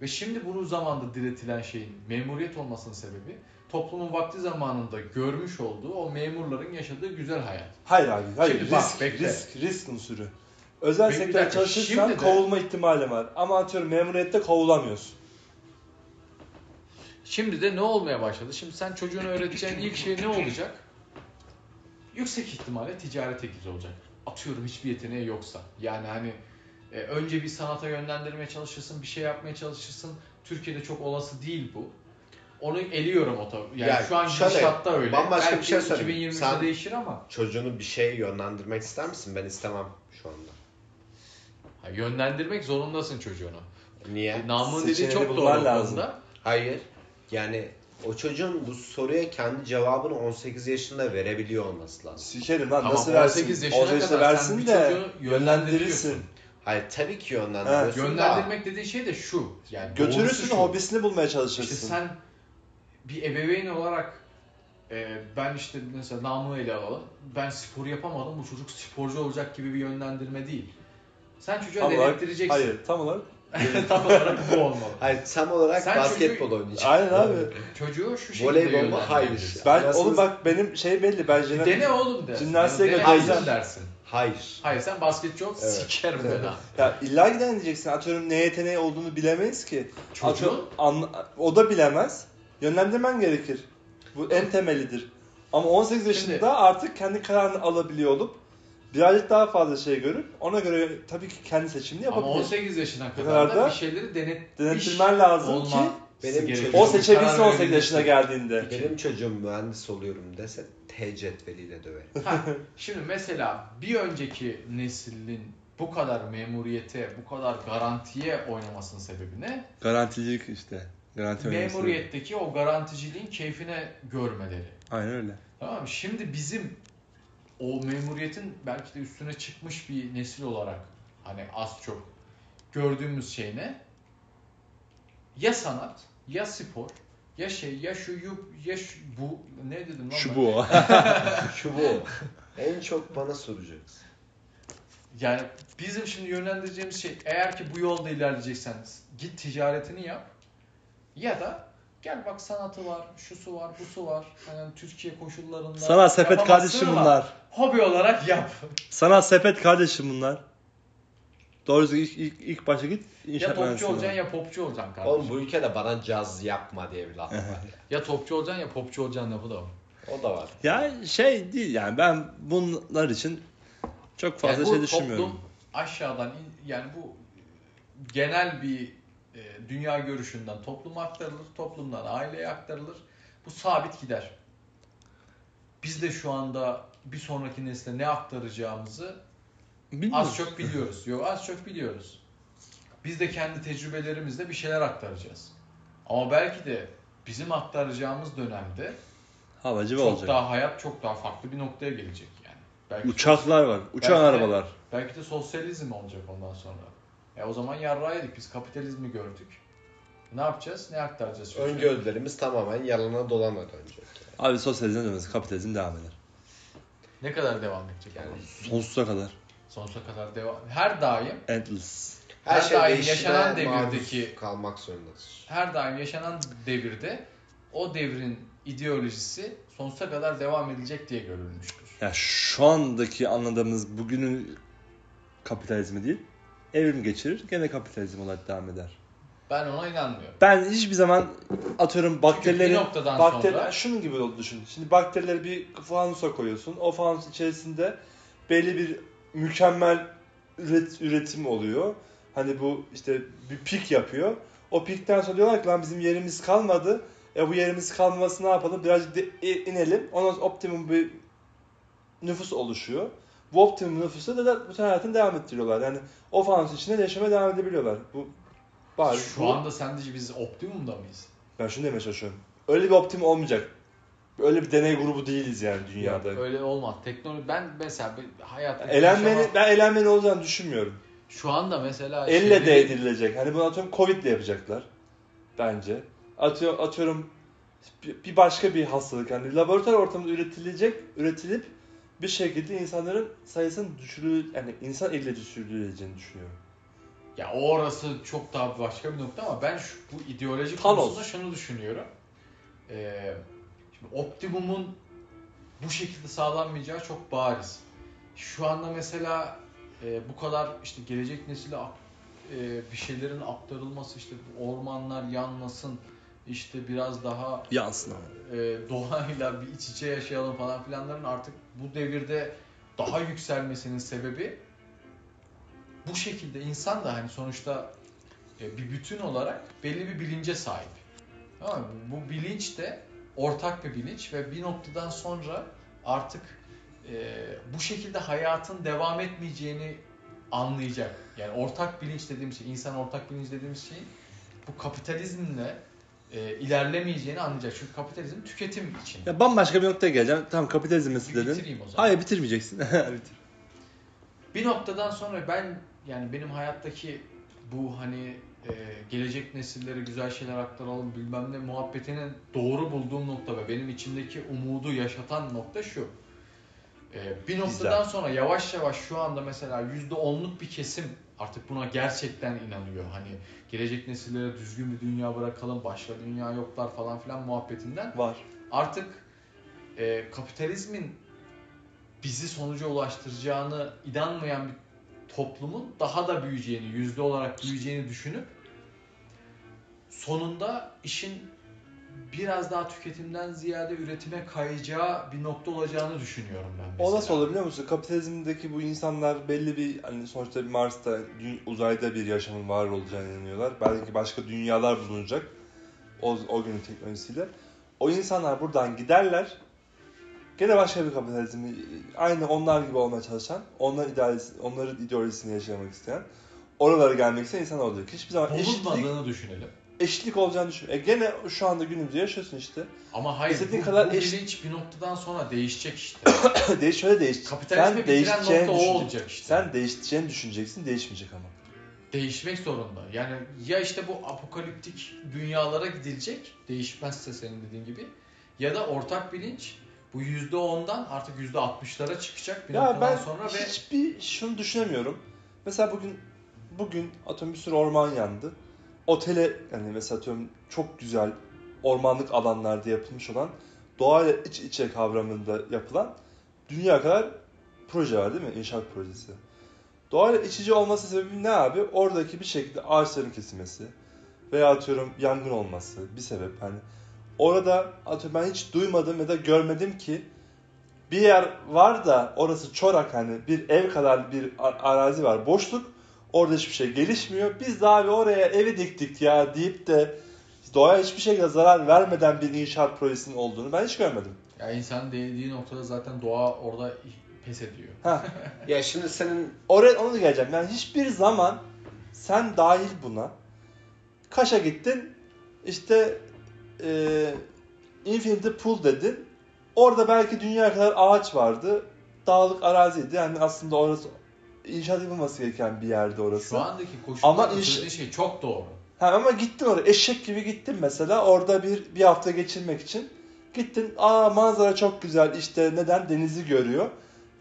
ve şimdi bunun zamanda diretilen şeyin memuriyet olmasının sebebi toplumun vakti zamanında görmüş olduğu o memurların yaşadığı güzel hayat. Hayır abi, hayır. Şimdi bak, risk, bekle. risk, risk unsuru. Özel dakika, çalışırsan de- kovulma ihtimali var. Ama atıyorum memuriyette kovulamıyorsun. Şimdi de ne olmaya başladı? Şimdi sen çocuğuna öğreteceğin ilk şey ne olacak? Yüksek ihtimalle ticarete giriş olacak. Atıyorum hiçbir yeteneği yoksa. Yani hani e, önce bir sanata yönlendirmeye çalışırsın, bir şey yapmaya çalışırsın. Türkiye'de çok olası değil bu. Onu eliyorum o tabii. Yani Ya şu an gidişatta öyle. bambaşka Belki bir şey söyleyeyim. 2020'de Sen- değişir ama. Çocuğunu bir şeye yönlendirmek ister misin? Ben istemem şu anda. Ha, yönlendirmek zorundasın çocuğunu. Niye? Namın dediği çok doğru lazım. Hayır. Yani o çocuğun bu soruya kendi cevabını 18 yaşında verebiliyor olması lazım. Sikerim lan Tamam, nasıl 18 versin? yaşına 18 yaşında kadar sen versin bir de yönlendirirsin. Hayır tabii ki yönlendiriyorsun da. Yönlendirmek dediği şey de şu. Yani Götürürsün şu. hobisini bulmaya çalışırsın. İşte sen bir ebeveyn olarak e, ben işte mesela namı ele alalım. Ben spor yapamadım bu çocuk sporcu olacak gibi bir yönlendirme değil. Sen çocuğa tam olarak, denettireceksin. hayır tam olarak. [LAUGHS] Tam olarak bu olmalı. Hayır tam olarak Sen basketbol çocuğu- oynayacak. Aynen abi. Çocuğu şu şekilde Voleybol mu? Hayır. Ben Nasıl- oğlum bak benim şey belli ben jener... Dene oğlum dersin. Jimnastiğe götüreceğim. dersin. Hayır. Hayır sen basketçi ol Evet. sikerim ben ha. Ya illa giden diyeceksin. Atıyorum ne yeteneği olduğunu bilemeyiz ki. Çocuğun Atıyorum, anla- o da bilemez. Yönlendirmen gerekir. Bu en temelidir. Ama 18 yaşında Şimdi- artık kendi kararını alabiliyor olup birazcık daha fazla şey görüp ona göre tabii ki kendi seçimini ama yapabilir. 18 yaşına kadar kadar da da bir şeyleri denetmiş Denettirmen lazım olması ki benim çocuğum- o seçebilsin Karar 18 yaşına geldiğinde. Benim çocuğum mühendis oluyorum dese T cetveliyle döver. Ha, şimdi mesela bir önceki neslin bu kadar memuriyete, bu kadar garantiye oynamasının sebebi ne? Garanticilik işte. Garanti Memuriyetteki o garanticiliğin keyfine görmeleri. Aynen öyle. Tamam mı? Şimdi bizim o memuriyetin belki de üstüne çıkmış bir nesil olarak hani az çok gördüğümüz şey ne? Ya sanat, ya spor, ya şey, ya şu, yu- ya şu, bu, ne dedim lan Şu ben? bu. [LAUGHS] Şu bu. en çok bana soracaksın. Yani bizim şimdi yönlendireceğimiz şey eğer ki bu yolda ilerleyeceksen git ticaretini yap ya da gel bak sanatı var, şusu var, busu var. Yani Türkiye koşullarında Sana sepet yapamazsın kardeşim ama bunlar. Hobi olarak yap. Sana sepet kardeşim bunlar. Doğrusu ilk, ilk, ilk başa git. ya inşaat topçu mühendisliğine. olacaksın ya popçu olacaksın kardeşim. Oğlum bu ülkede bana caz yapma diye bir laf var. Ya topçu olacaksın ya popçu olacaksın lafı da var. o da var. Ya şey değil yani ben bunlar için çok fazla yani bu şey düşünmüyorum. toplum aşağıdan in- yani bu genel bir e, dünya görüşünden topluma aktarılır, toplumdan aileye aktarılır. Bu sabit gider. Biz de şu anda bir sonraki nesle ne aktaracağımızı Bilmiyorum. az çok biliyoruz. Yok az çok biliyoruz. Biz de kendi tecrübelerimizle bir şeyler aktaracağız. Ama belki de bizim aktaracağımız dönemde Havacı çok olacak. daha hayat çok daha farklı bir noktaya gelecek yani. Belki Uçaklar var. Uçan Belki de- arabalar. Belki de sosyalizm olacak ondan sonra. E o zaman yarrağı yedik. Biz kapitalizmi gördük. Ne yapacağız? Ne aktaracağız? çocuğa? Öngörülerimiz tamamen yalana dolana dönecek. Abi sosyalizm dönmesi kapitalizm devam eder. Ne kadar devam edecek? Yani Yani Sonsuza kadar. Sonsuza kadar devam. Her daim, Endless. her Her şey daim yaşanan devirdeki- kalmak zorundasın. her daim yaşanan devirde o devrin ideolojisi sonsuza kadar devam edilecek diye görülmüştür. Ya şu andaki anladığımız bugünün kapitalizmi değil. Evrim geçirir gene kapitalizm olarak devam eder. Ben ona inanmıyorum. Ben hiçbir zaman atıyorum noktadan bakteri, sonra- şunun gibi oldu düşün. Şimdi bakterileri bir fanusa koyuyorsun. O fanus içerisinde belli bir mükemmel üret, üretim oluyor. Hani bu işte bir pik yapıyor. O pikten sonra diyorlar ki lan bizim yerimiz kalmadı. E bu yerimiz kalmaması ne yapalım? Birazcık de, inelim. Ondan sonra optimum bir nüfus oluşuyor. Bu optimum nüfusu da, da bütün hayatını devam ettiriyorlar. Yani o fanus içinde yaşamaya devam edebiliyorlar. Bu bari Şu bu- anda sence biz optimumda mıyız? ben şunu demeye çalışıyorum. Öyle bir optimum olmayacak. Öyle bir deney grubu değiliz yani dünyada. Yok, öyle olmaz. Teknoloji ben mesela bir hayatta Elenmeni, yaşama- ben elenmenin olacağını düşünmüyorum. şu anda mesela Elle şeyleri- de edilecek. Hani bunu atıyorum Covid'le yapacaklar. Bence. Atıyor, atıyorum bir başka bir hastalık. Yani laboratuvar ortamında üretilecek, üretilip bir şekilde insanların sayısının düşürülü, yani insan elle düşürüleceğini düşünüyorum. Ya o orası çok daha başka bir nokta ama ben şu, bu ideoloji Thanos. konusunda şunu düşünüyorum. Ee, şimdi optimumun bu şekilde sağlanmayacağı çok bariz. Şu anda mesela e, bu kadar işte gelecek nesile e, bir şeylerin aktarılması işte bu ormanlar yanmasın işte biraz daha Yansın e, doğayla bir iç içe yaşayalım falan filanların artık bu devirde daha yükselmesinin sebebi bu şekilde insan da hani sonuçta e, bir bütün olarak belli bir bilince sahip. Tamam mı? Bu bilinç de ortak bir bilinç ve bir noktadan sonra artık e, bu şekilde hayatın devam etmeyeceğini anlayacak. Yani ortak bilinç dediğimiz şey, insan ortak bilinç dediğimiz şeyin bu kapitalizmle e, ilerlemeyeceğini anlayacak. Çünkü kapitalizm tüketim için. Ya bambaşka bir noktaya geleceğim. Tamam kapitalizm Bir meselelerin. bitireyim o zaman. Hayır bitirmeyeceksin. [LAUGHS] Bitir. Bir noktadan sonra ben yani benim hayattaki bu hani e, gelecek nesillere güzel şeyler aktaralım bilmem ne muhabbetinin doğru bulduğum nokta ve benim içimdeki umudu yaşatan nokta şu. E, bir noktadan sonra yavaş yavaş şu anda mesela %10'luk bir kesim artık buna gerçekten inanıyor. Hani gelecek nesillere düzgün bir dünya bırakalım, başka dünya yoklar falan filan muhabbetinden Var. artık e, kapitalizmin bizi sonuca ulaştıracağını inanmayan bir toplumun daha da büyüyeceğini, yüzde olarak büyüyeceğini düşünüp sonunda işin biraz daha tüketimden ziyade üretime kayacağı bir nokta olacağını düşünüyorum ben mesela. O nasıl olur biliyor musun? Kapitalizmdeki bu insanlar belli bir hani sonuçta bir Mars'ta uzayda bir yaşamın var olacağını inanıyorlar. Belki başka dünyalar bulunacak o, o günün teknolojisiyle. O insanlar buradan giderler. Gene başka bir kapitalizmi aynı onlar gibi olmaya çalışan, onlar idealisi, onların ideolojisini yaşamak isteyen, oralara gelmek isteyen insan olacak. Hiçbir zaman eşitlik, düşünelim. eşitlik olacağını düşün. E gene şu anda günümüzde yaşıyorsun işte. Ama hayır İstediğin bu, kadar bu eş- bilinç bir noktadan sonra değişecek işte. [COUGHS] Değiş şöyle değiş. Kapitalizmi Sen bitiren değişeceğini nokta o olacak işte. Sen değişeceğini düşüneceksin, değişmeyecek ama. değişmek zorunda. Yani ya işte bu apokaliptik dünyalara gidilecek değişmezse senin dediğin gibi ya da ortak bilinç bu yüzde ondan artık yüzde altmışlara çıkacak bir Ya noktadan ben sonra ve hiçbir şunu düşünemiyorum. Mesela bugün bugün atıyorum bir sürü orman yandı. Otele yani mesela atıyorum çok güzel ormanlık alanlarda yapılmış olan doğayla iç içe kavramında yapılan dünya kadar proje var değil mi? İnşaat projesi. Doğayla iç içe olması sebebi ne abi? Oradaki bir şekilde ağaçların kesilmesi veya atıyorum yangın olması bir sebep. Hani orada atıyorum ben hiç duymadım ya da görmedim ki bir yer var da orası çorak hani bir ev kadar bir arazi var boşluk orada hiçbir şey gelişmiyor. Biz de abi oraya evi diktik ya deyip de doğaya hiçbir şekilde zarar vermeden bir inşaat projesinin olduğunu ben hiç görmedim. ya insanın değdiği noktada zaten doğa orada pes ediyor. Ha, Ya şimdi senin oraya onu da geleceğim. Yani hiçbir zaman sen dahil buna Kaş'a gittin işte e, Infinity Pool dedin. Orada belki dünya kadar ağaç vardı. Dağlık araziydi. Yani aslında orası inşaat yapılması gereken bir yerde orası. Şu andaki koşullarda Ama söylediği şey çok doğru. Ha, ama gittin oraya eşek gibi gittin mesela orada bir bir hafta geçirmek için. Gittin aa manzara çok güzel işte neden denizi görüyor.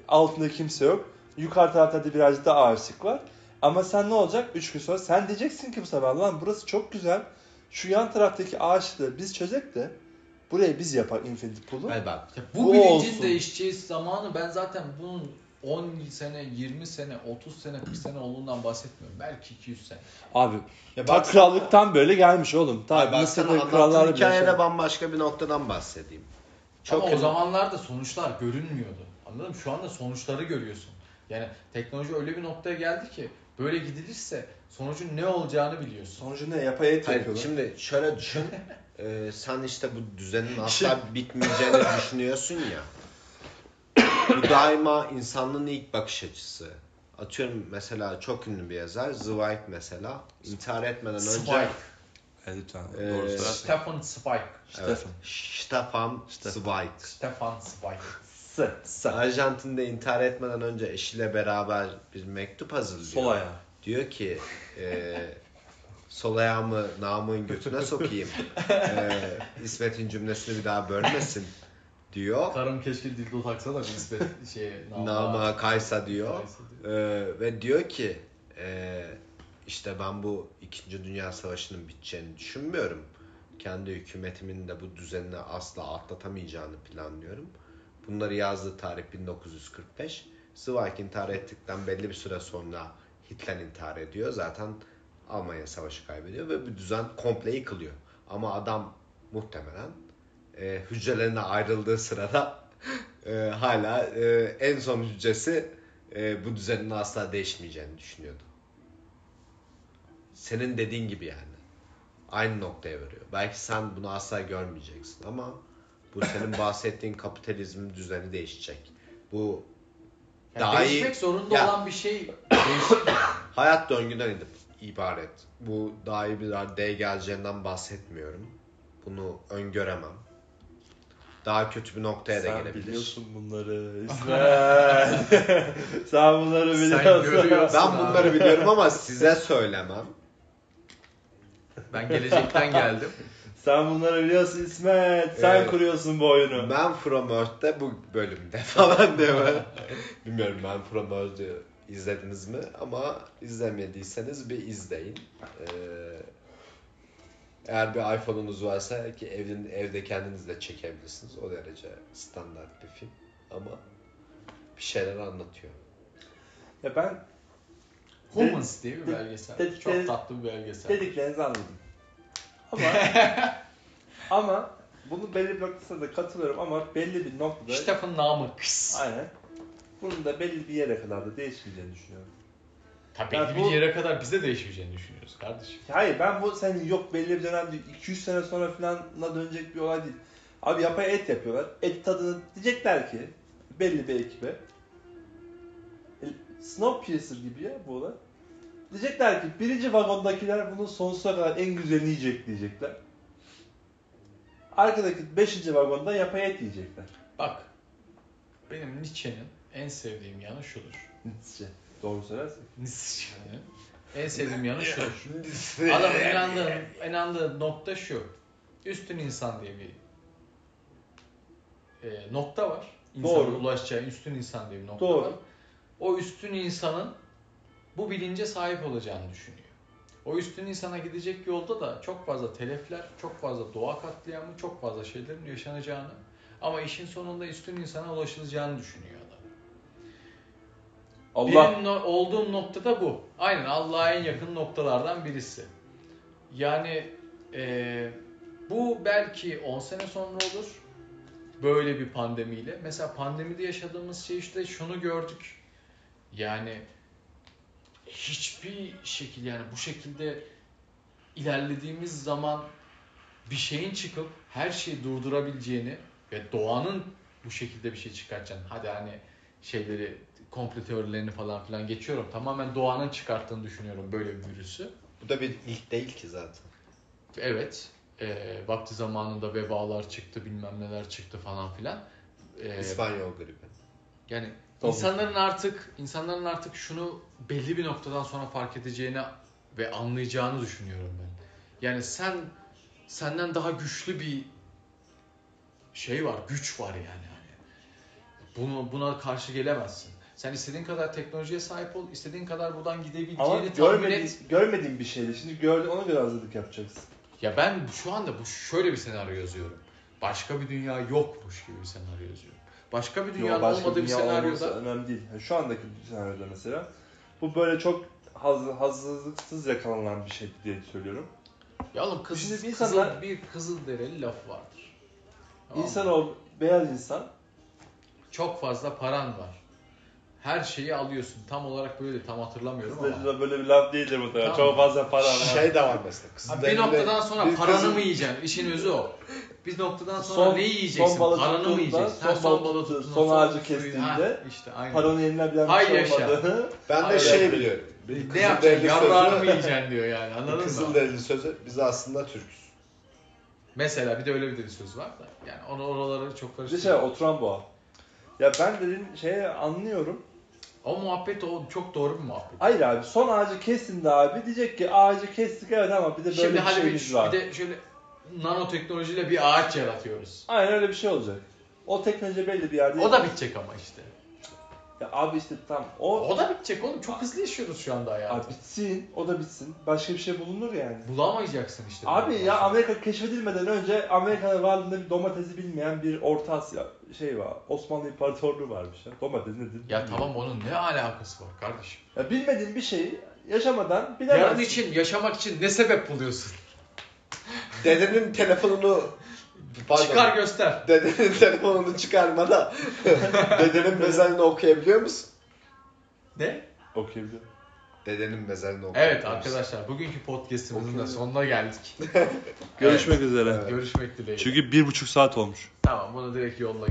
Altında kimse yok. Yukarı tarafta da birazcık da ağaçlık var. Ama sen ne olacak? 3 gün sonra sen diyeceksin ki bu sefer lan burası çok güzel. Şu yan taraftaki ağaçlığı biz çözek de buraya biz yapar Infinity Pool'u. Hayır bak Ya bu Bu bilincin olsun. değişeceği zamanı ben zaten bunun 10 sene, 20 sene, 30 sene, 40 sene olduğundan bahsetmiyorum. Belki 200 sene. Abi ya ta krallıktan böyle gelmiş oğlum. Ta sana Mısır'da krallar hikayede şey- bambaşka bir noktadan bahsedeyim. Çok Ama o önemli. zamanlarda sonuçlar görünmüyordu. Anladın mı? Şu anda sonuçları görüyorsun. Yani teknoloji öyle bir noktaya geldi ki böyle gidilirse sonucun ne olacağını biliyorsun. Sonucu ne? Yapay et Hayır, yapıyorlar. şimdi şöyle düşün. [LAUGHS] Ee, sen işte bu düzenin asla bitmeyeceğini [LAUGHS] düşünüyorsun ya. Bu daima insanlığın ilk bakış açısı. Atıyorum mesela çok ünlü bir yazar Zweig mesela intihar etmeden önce Spike. Evet, lütfen. Ee. Stefan Spike. Evet, Stefan. Stefan Zweig. Stefan Spike. S. S. Arjantin'de intihar etmeden önce eşiyle beraber bir mektup hazırlıyor. Sol ayağı. Diyor ki e, sol ayağımı namın götüne sokayım. E, İsmet'in cümlesini bir daha bölmesin diyor. Karım keşke dildo taksa da be şey Nama kaysa diyor. Kaysa E, ve diyor ki e, işte ben bu 2. Dünya Savaşı'nın biteceğini düşünmüyorum. Kendi hükümetimin de bu düzenini asla atlatamayacağını planlıyorum. Bunları yazdığı tarih 1945. Zweig intihar ettikten belli bir süre sonra Hitler intihar ediyor. Zaten Almanya savaşı kaybediyor ve bu düzen komple yıkılıyor. Ama adam muhtemelen e, hücrelerine ayrıldığı sırada e, hala e, en son hücresi e, bu düzenin asla değişmeyeceğini düşünüyordu. Senin dediğin gibi yani. Aynı noktaya varıyor. Belki sen bunu asla görmeyeceksin ama bu senin bahsettiğin kapitalizmin düzeni değişecek. Bu Yani Daha iyi- değişmek zorunda Ya- olan bir şey [COUGHS] hayat döngüden idip ibaret. Bu daha iyi bir raddeye geleceğinden bahsetmiyorum. Bunu öngöremem. daha kötü bir noktaya da Sen gelebilir. biliyorsun bunları. [LAUGHS] [LAUGHS] Sen bunları Sen biliyorsun. görüyorsun. Ben bunları biliyorum ama size söylemem. Ben gelecekten geldim. Sen bunları biliyorsun İsmet. Sen Evet. kuruyorsun bu oyunu. Ben From Earth'te bu bölümde [LAUGHS] falan diye böyle. Bilmiyorum ben From Earth'ü izlediniz mi ama izlemediyseniz bir izleyin. Ee, eğer bir iPhone'unuz varsa ki evin, evde kendiniz de çekebilirsiniz. O derece standart bir film ama bir şeyler anlatıyor. Ya ben Humans diye bir de- belgesel. Çok tatlı bir belgesel. dediklerinizi anladım. Ama [LAUGHS] ama bunu belli bir noktasına da katılıyorum ama belli bir noktada Stephen Namık. aynen bunun da belli bir yere kadar da değişmeyeceğini düşünüyorum. Tabii belli bu- bir yere kadar biz de değişmeyeceğini düşünüyoruz kardeşim. Hayır ben bu senin yok belli bir dönemde 200 sene sonra falanla dönecek bir olay değil. Abi yapay et yapıyorlar. Et tadını diyecekler ki belli bir ekibe. E, Snowpiercer gibi ya bu olay. Diyecekler ki birinci vagondakiler bunun sonsuza kadar en güzelini yiyecek diyecekler. Arkadaki beşinci vagonda yapay et yiyecekler. Bak benim Nietzsche'nin en sevdiğim yanı şudur. Nietzsche. Doğru söylersin. Nietzsche'nin en sevdiğim yanı şudur. [LAUGHS] Adamın inandığı, inandığı nokta şu. Üstün insan diye bir e, nokta var. İnsanın Doğru. ulaşacağı üstün insan diye bir nokta Doğru. var. O üstün insanın bu bilince sahip olacağını düşünüyor. O üstün insana gidecek yolda da çok fazla telefler, çok fazla doğa katliamı, çok fazla şeylerin yaşanacağını ama işin sonunda üstün insana ulaşılacağını düşünüyor adam. Allah Benim no- olduğum noktada bu. Aynen Allah'a en yakın noktalardan birisi. Yani e, bu belki 10 sene sonra olur. Böyle bir pandemiyle. Mesela pandemide yaşadığımız şey işte şunu gördük. Yani hiçbir şekil yani bu şekilde ilerlediğimiz zaman bir şeyin çıkıp her şeyi durdurabileceğini ve doğanın bu şekilde bir şey çıkartacağını. Hadi hani şeyleri komplo teorilerini falan filan geçiyorum. Tamamen doğanın çıkarttığını düşünüyorum böyle bir virüsü. Bu da bir ilk değil ki zaten. Evet. E, vakti zamanında vebalar çıktı, bilmem neler çıktı falan filan. E, İspanyol gribi. yani Tabii. insanların artık insanların artık şunu belli bir noktadan sonra fark edeceğini ve anlayacağını düşünüyorum ben. Yani sen senden daha güçlü bir şey var, güç var yani. yani. Bunu buna karşı gelemezsin. Sen istediğin kadar teknolojiye sahip ol, istediğin kadar buradan ama gidebileceğini tahmin görmediğin, et. görmediğin bir şeydi. Şimdi gördün ona göre hazırlık yapacaksın. Ya ben şu anda bu şöyle bir senaryo yazıyorum. Başka bir dünya yokmuş gibi bir senaryo yazıyorum. Başka bir dünyanın Yo, başka olmadığı bir dünya olması senaryoda önemli değil. Yani şu andaki senaryoda mesela bu böyle çok haz, hazırlıksız yakalanan bir şey diye söylüyorum. Ya oğlum kız, Şimdi bir kızıl, insanlar- bir kızılderili laf vardır. Tamam mı? İnsan ol, beyaz insan. Çok fazla paran var. Her şeyi alıyorsun. Tam olarak böyle tam hatırlamıyorum ama. Böyle bir laf değildir muhtemelen. Tamam. Çok fazla para var. Şey de var mesela. Ha, Kızılderili- bir noktadan sonra paranı kızıl- mı yiyeceksin? İşin özü o. Bir noktadan sonra Son- neyi yiyeceksin? son balık paranı mı yiyeceksin? son Ha, son tuttuğu, tuttuğunda, son ağacı suyu- kestiğinde Ha, işte aynen. Paranın yenilebilen bir Hay şey yaşa. olmadığını. Ben de Aynen. şey biliyorum. Bir ne yapacaksın? Yaprağını mı yiyeceksin diyor yani anladın mı? Kızılderili sözü biz aslında Türk'üz. Mesela bir de öyle bir de bir söz var da. Yani onu oraları çok Bir de şey karıştırıyor. oturan boğa. Ya ben dediğin şeye anlıyorum. O muhabbet o çok doğru bir muhabbet. Hayır abi son ağacı kesin de abi diyecek ki ağacı kestik evet ama bir de böyle Şimdi bir hadi bir, şeyimiz var. bir de şöyle nanoteknolojiyle bir ağaç yaratıyoruz. Aynen öyle bir şey olacak. O teknoloji belli bir yerde. O da bitecek ama işte. Ya abi işte tam o O da bitecek oğlum. Çok hızlı yaşıyoruz şu anda hayatı. abi bitsin, o da bitsin. Başka bir şey bulunur yani. Bulamayacaksın işte. Abi ya Amerika keşfedilmeden önce Amerika'nın varlığında bir domatesi bilmeyen bir Orta Asya şey var. Osmanlı İmparatorluğu varmış ya. Domates nedir? Ya tamam onun ne alakası var kardeşim? Ya bilmediğin bir şeyi yaşamadan bilemezsin. Yarın için, yaşamak için ne sebep buluyorsun? Dedenin telefonunu Pardon. Çıkar göster. Dedenin telefonunu çıkarma da [LAUGHS] dedenin mezarını okuyabiliyor musun? Ne? Okuyabiliyorum. Dedenin mezarını Evet okuyabiliyor musun? arkadaşlar bugünkü podcast'imizin de sonuna geldik. [LAUGHS] Görüşmek üzere. Evet. Görüşmek dileğiyle. Çünkü bir buçuk saat olmuş. Tamam bunu direkt yolla